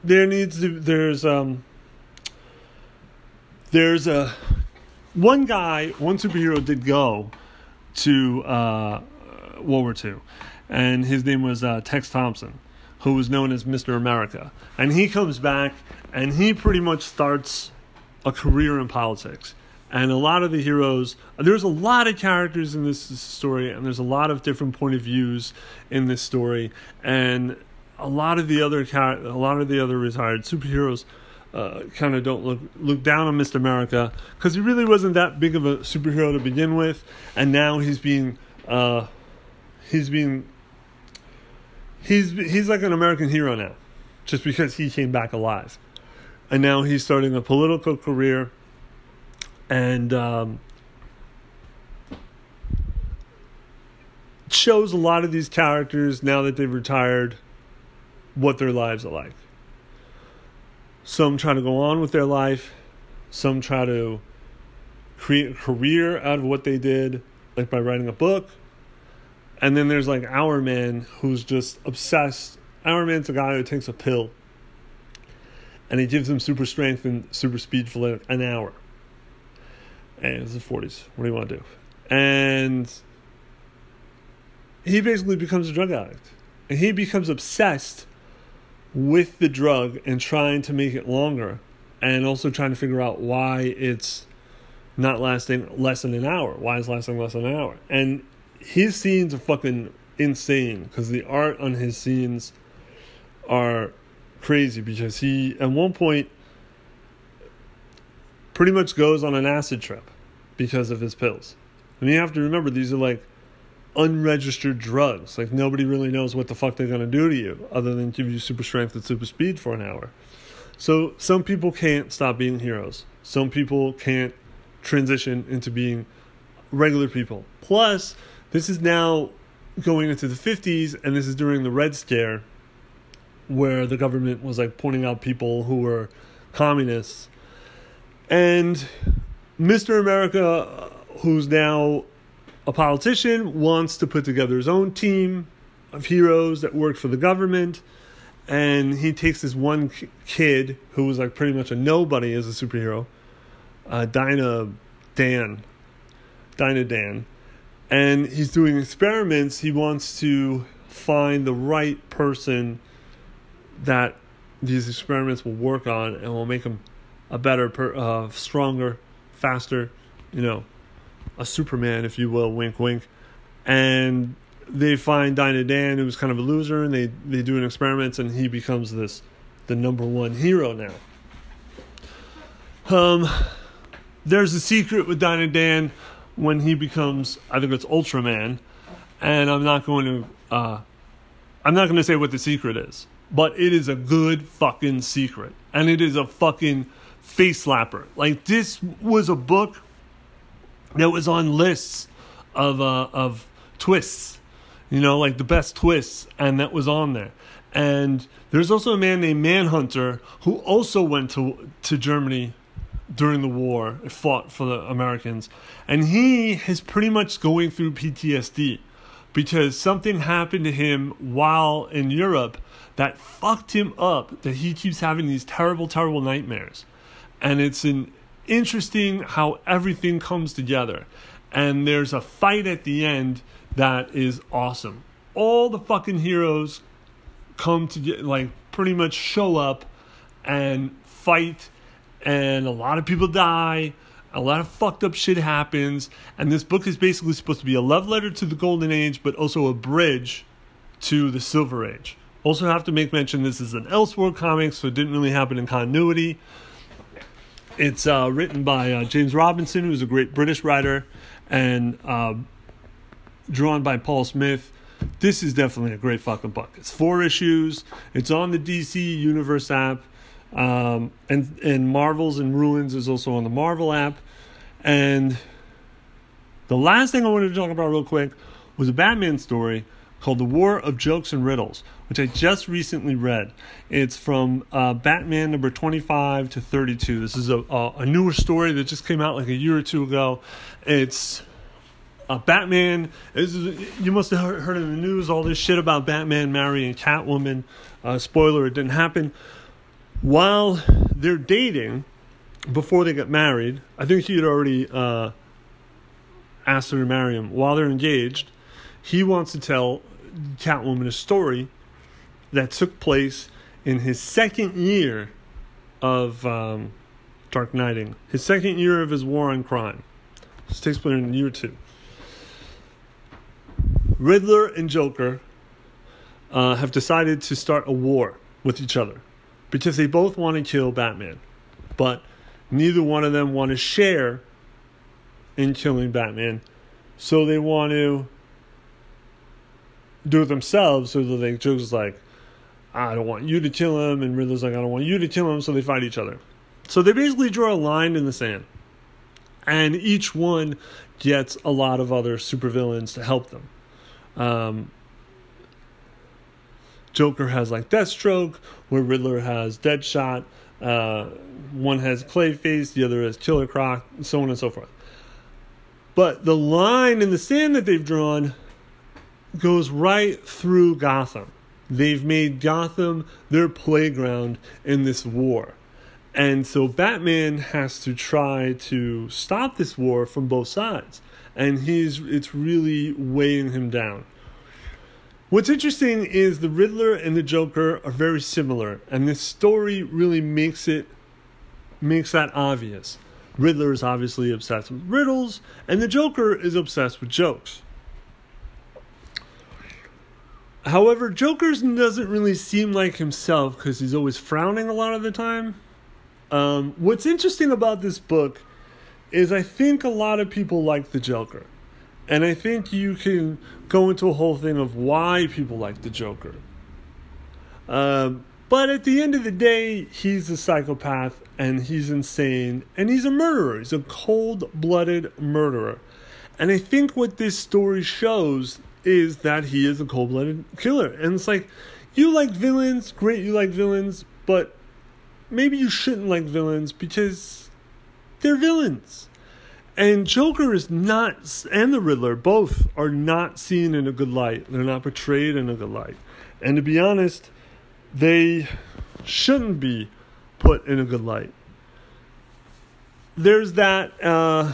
there needs to there's um there's a one guy one superhero did go to uh, World War II, and his name was uh, Tex Thompson who was known as Mr. America. And he comes back and he pretty much starts a career in politics. And a lot of the heroes, there's a lot of characters in this story, and there's a lot of different point of views in this story. And a lot of the other a lot of the other retired superheroes uh, kind of don't look look down on Mr. America because he really wasn't that big of a superhero to begin with, and now he's being uh, he's being he's he's like an American hero now, just because he came back alive, and now he's starting a political career, and um, shows a lot of these characters now that they've retired, what their lives are like. Some try to go on with their life, some try to create a career out of what they did, like by writing a book and then there's like Hourman who's just obsessed. Hourman's a guy who takes a pill, and he gives him super strength and super speed for like an hour. And it's the 40s. What do you want to do? And he basically becomes a drug addict, and he becomes obsessed with the drug and trying to make it longer, and also trying to figure out why it's not lasting less than an hour. Why is lasting less than an hour? And his scenes are fucking insane because the art on his scenes are crazy because he at one point pretty much goes on an acid trip because of his pills. And you have to remember these are like unregistered drugs. Like nobody really knows what the fuck they're gonna do to you other than give you super strength and super speed for an hour. So some people can't stop being heroes. Some people can't transition into being regular people. Plus, this is now going into the 50s, and this is during the Red Scare, where the government was like pointing out people who were communists. And Mr. America, who's now a politician, wants to put together his own team of heroes that work for the government. And he takes this one kid who was like pretty much a nobody as a superhero, uh, Dinah Dan, Dinah Dan, and he's doing experiments. He wants to find the right person that these experiments will work on and will make him a better, per, uh, stronger, faster, you know, a Superman, if you will, wink, wink. And they find Dinah Dan, who's kind of a loser, and they, they do an experiment, and he becomes this the number one hero now. Um, there's a secret with Dinah Dan when he becomes, I think it's Ultraman, and I'm not going to, uh, I'm not going to say what the secret is, but it is a good fucking secret, and it is a fucking face slapper. Like this was a book that was on lists of uh, of twists, you know, like the best twists, and that was on there. And there's also a man named Manhunter who also went to to Germany during the war, fought for the Americans, and he is pretty much going through PTSD because something happened to him while in Europe that fucked him up that he keeps having these terrible terrible nightmares and it's an interesting how everything comes together. And there's a fight at the end that is awesome. All the fucking heroes come to get like pretty much show up and fight and a lot of people die a lot of fucked up shit happens and this book is basically supposed to be a love letter to the golden age but also a bridge to the silver age also have to make mention this is an elseworld comic so it didn't really happen in continuity it's uh, written by uh, James Robinson, who's a great British writer, and uh, drawn by Paul Smith. This is definitely a great fucking book. It's four issues. It's on the DC Universe app, um, and and Marvels and Ruins is also on the Marvel app. And the last thing I wanted to talk about real quick was a Batman story called The War of Jokes and Riddles, which I just recently read. It's from uh, Batman number 25 to 32. This is a, a, a, newer story that just came out like a year or two ago. It's uh, Batman. You must have heard in the news all this shit about Batman marrying Catwoman. Uh, spoiler, it didn't happen. While they're dating, before they get married, I think he had already uh, asked her to marry him. While they're engaged, he wants to tell Catwoman a story that took place in his second year of um, Dark Knighting, his second year of his war on crime. This takes place in year two. Riddler and Joker uh, have decided to start a war with each other because they both want to kill Batman, but neither one of them want to share in killing Batman. So they want to do it themselves. So the Joker's like, I don't want you to kill him, and Riddler's like, I don't want you to kill him. So they fight each other. So they basically draw a line in the sand, and each one gets a lot of other supervillains to help them. Um, Joker has like Deathstroke, where Riddler has Deadshot. Uh, one has Clayface, the other has Killer Croc, so on and so forth. But the line in the sand that they've drawn goes right through Gotham. They've made Gotham their playground in this war. And so Batman has to try to stop this war from both sides. And he's it's really weighing him down. What's interesting is the Riddler and the Joker are very similar, and this story really makes it makes that obvious. Riddler is obviously obsessed with riddles, and the Joker is obsessed with jokes. However, Joker doesn't really seem like himself because he's always frowning a lot of the time. Um, what's interesting about this book is I think a lot of people like the Joker. And I think you can go into a whole thing of why people like the Joker. Um, but at the end of the day, he's a psychopath and he's insane and he's a murderer. He's a cold blooded murderer. And I think what this story shows is that he is a cold blooded killer. And it's like, you like villains, great, you like villains, but maybe you shouldn't like villains because they're villains. and Joker is not, and the Riddler both are not seen in a good light. They're not portrayed in a good light. And to be honest, they shouldn't be put in a good light. There's that, uh,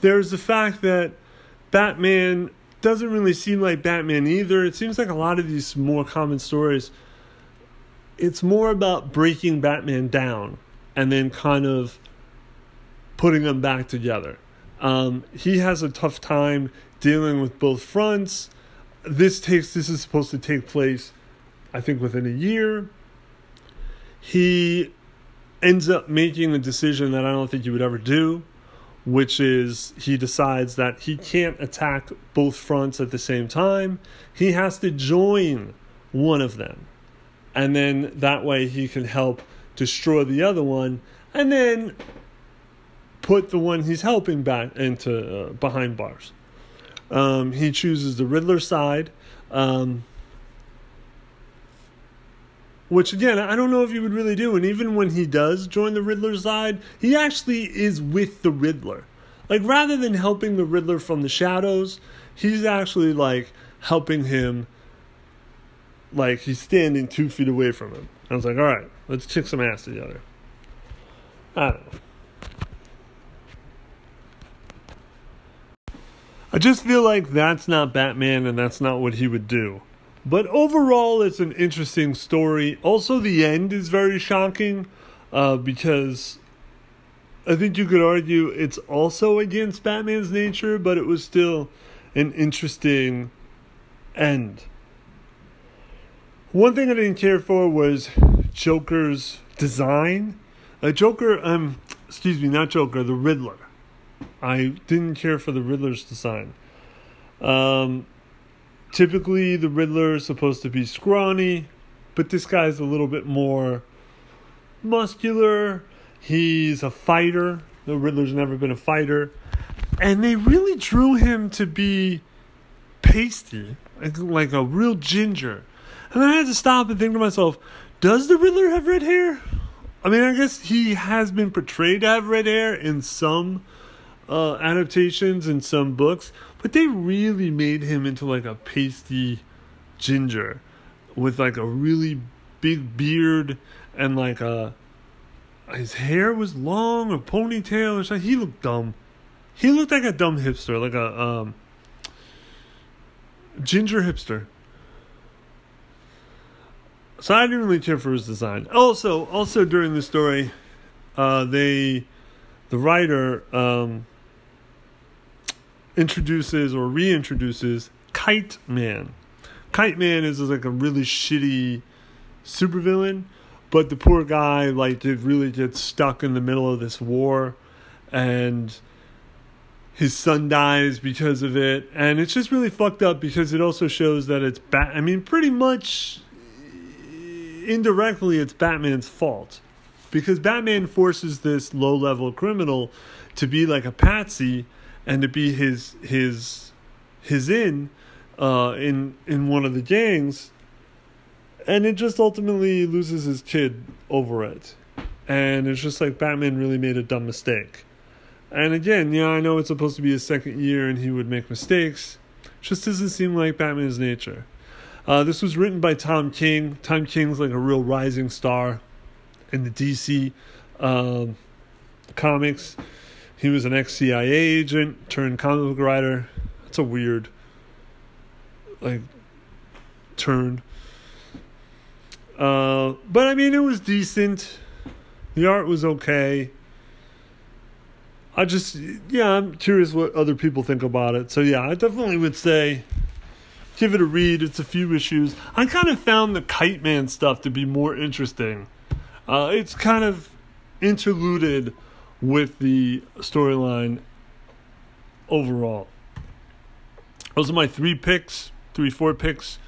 there's the fact that Batman doesn't really seem like Batman either. It seems like a lot of these more common stories, it's more about breaking Batman down and then kind of putting them back together. Um, he has a tough time dealing with both fronts. This takes this is supposed to take place, I think, within a year. He ends up making a decision that I don't think he would ever do, which is he decides that he can't attack both fronts at the same time. He has to join one of them. And then that way he can help destroy the other one. And then put the one he's helping back into uh, behind bars. Um, he chooses the Riddler side, um, which again I don't know if he would really do. And even when he does join the Riddler side, he actually is with the Riddler. Like rather than helping the Riddler from the shadows, he's actually like helping him. Like he's standing two feet away from him. I was like, all right, let's kick some ass together. I don't know. I just feel like that's not Batman and that's not what he would do. But overall, it's an interesting story. Also, the end is very shocking uh, because I think you could argue it's also against Batman's nature, but it was still an interesting end. One thing I didn't care for was Joker's design. Uh, Joker, um, excuse me, not Joker, the Riddler. I didn't care for the Riddler's design. Um, typically, the Riddler is supposed to be scrawny, but this guy's a little bit more muscular. He's a fighter. The Riddler's never been a fighter. And they really drew him to be pasty, like, a real ginger. And I had to stop and think to myself, does the Riddler have red hair? I mean, I guess he has been portrayed to have red hair in some uh, adaptations in some books, but they really made him into like a pasty ginger with like a really big beard and like a his hair was long or ponytail or something. He looked dumb. He looked like a dumb hipster, like a um, ginger hipster. So I didn't really care for his design. Also, also during the story, uh, they, the writer, um, introduces or reintroduces Kite Man. Kite Man is, like a really shitty supervillain, but the poor guy like did really get stuck in the middle of this war and his son dies because of it and it's just really fucked up because it also shows that it's bat I mean pretty much indirectly it's Batman's fault because Batman forces this low-level criminal to be like a patsy and to be his his his in uh, in in one of the gangs, and it just ultimately loses his kid over it, and it's just like Batman really made a dumb mistake. And again, yeah, I know it's supposed to be his second year and he would make mistakes. just doesn't seem like Batman's nature. Uh, this was written by Tom King. Tom King's like a real rising star in the DC um, comics. He was an ex CIA agent turned comic book writer. That's a weird, like, turn. Uh, but I mean, it was decent. The art was okay. I just, yeah, I'm curious what other people think about it. So, yeah, I definitely would say give it a read. It's a few issues. I kind of found the Kite Man stuff to be more interesting. Uh, it's kind of interluded with the storyline overall. Those are my three picks, three, four picks,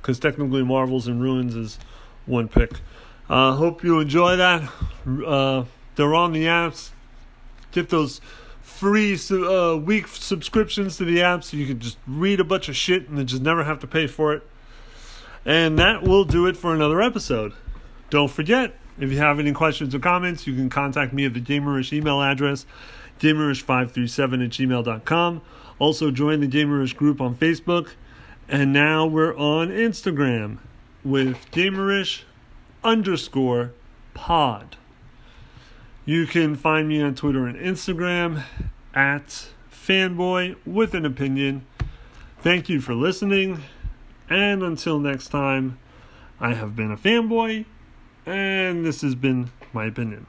because technically Marvels and Ruins is one pick. Uh, hope you enjoy that. Uh, they're on the apps. Get those free uh, week subscriptions to the apps so you can just read a bunch of shit and then just never have to pay for it. And that will do it for another episode. Don't forget, if you have any questions or comments, you can contact me at the Gamerish email address. gamerish537 at gmail.com. Also, join the Gamerish group on Facebook. And now we're on Instagram with Gamerish underscore pod. You can find me on Twitter and Instagram at fanboy with an opinion. Thank you for listening. And until next time, I have been a fanboy, and this has been my opinion.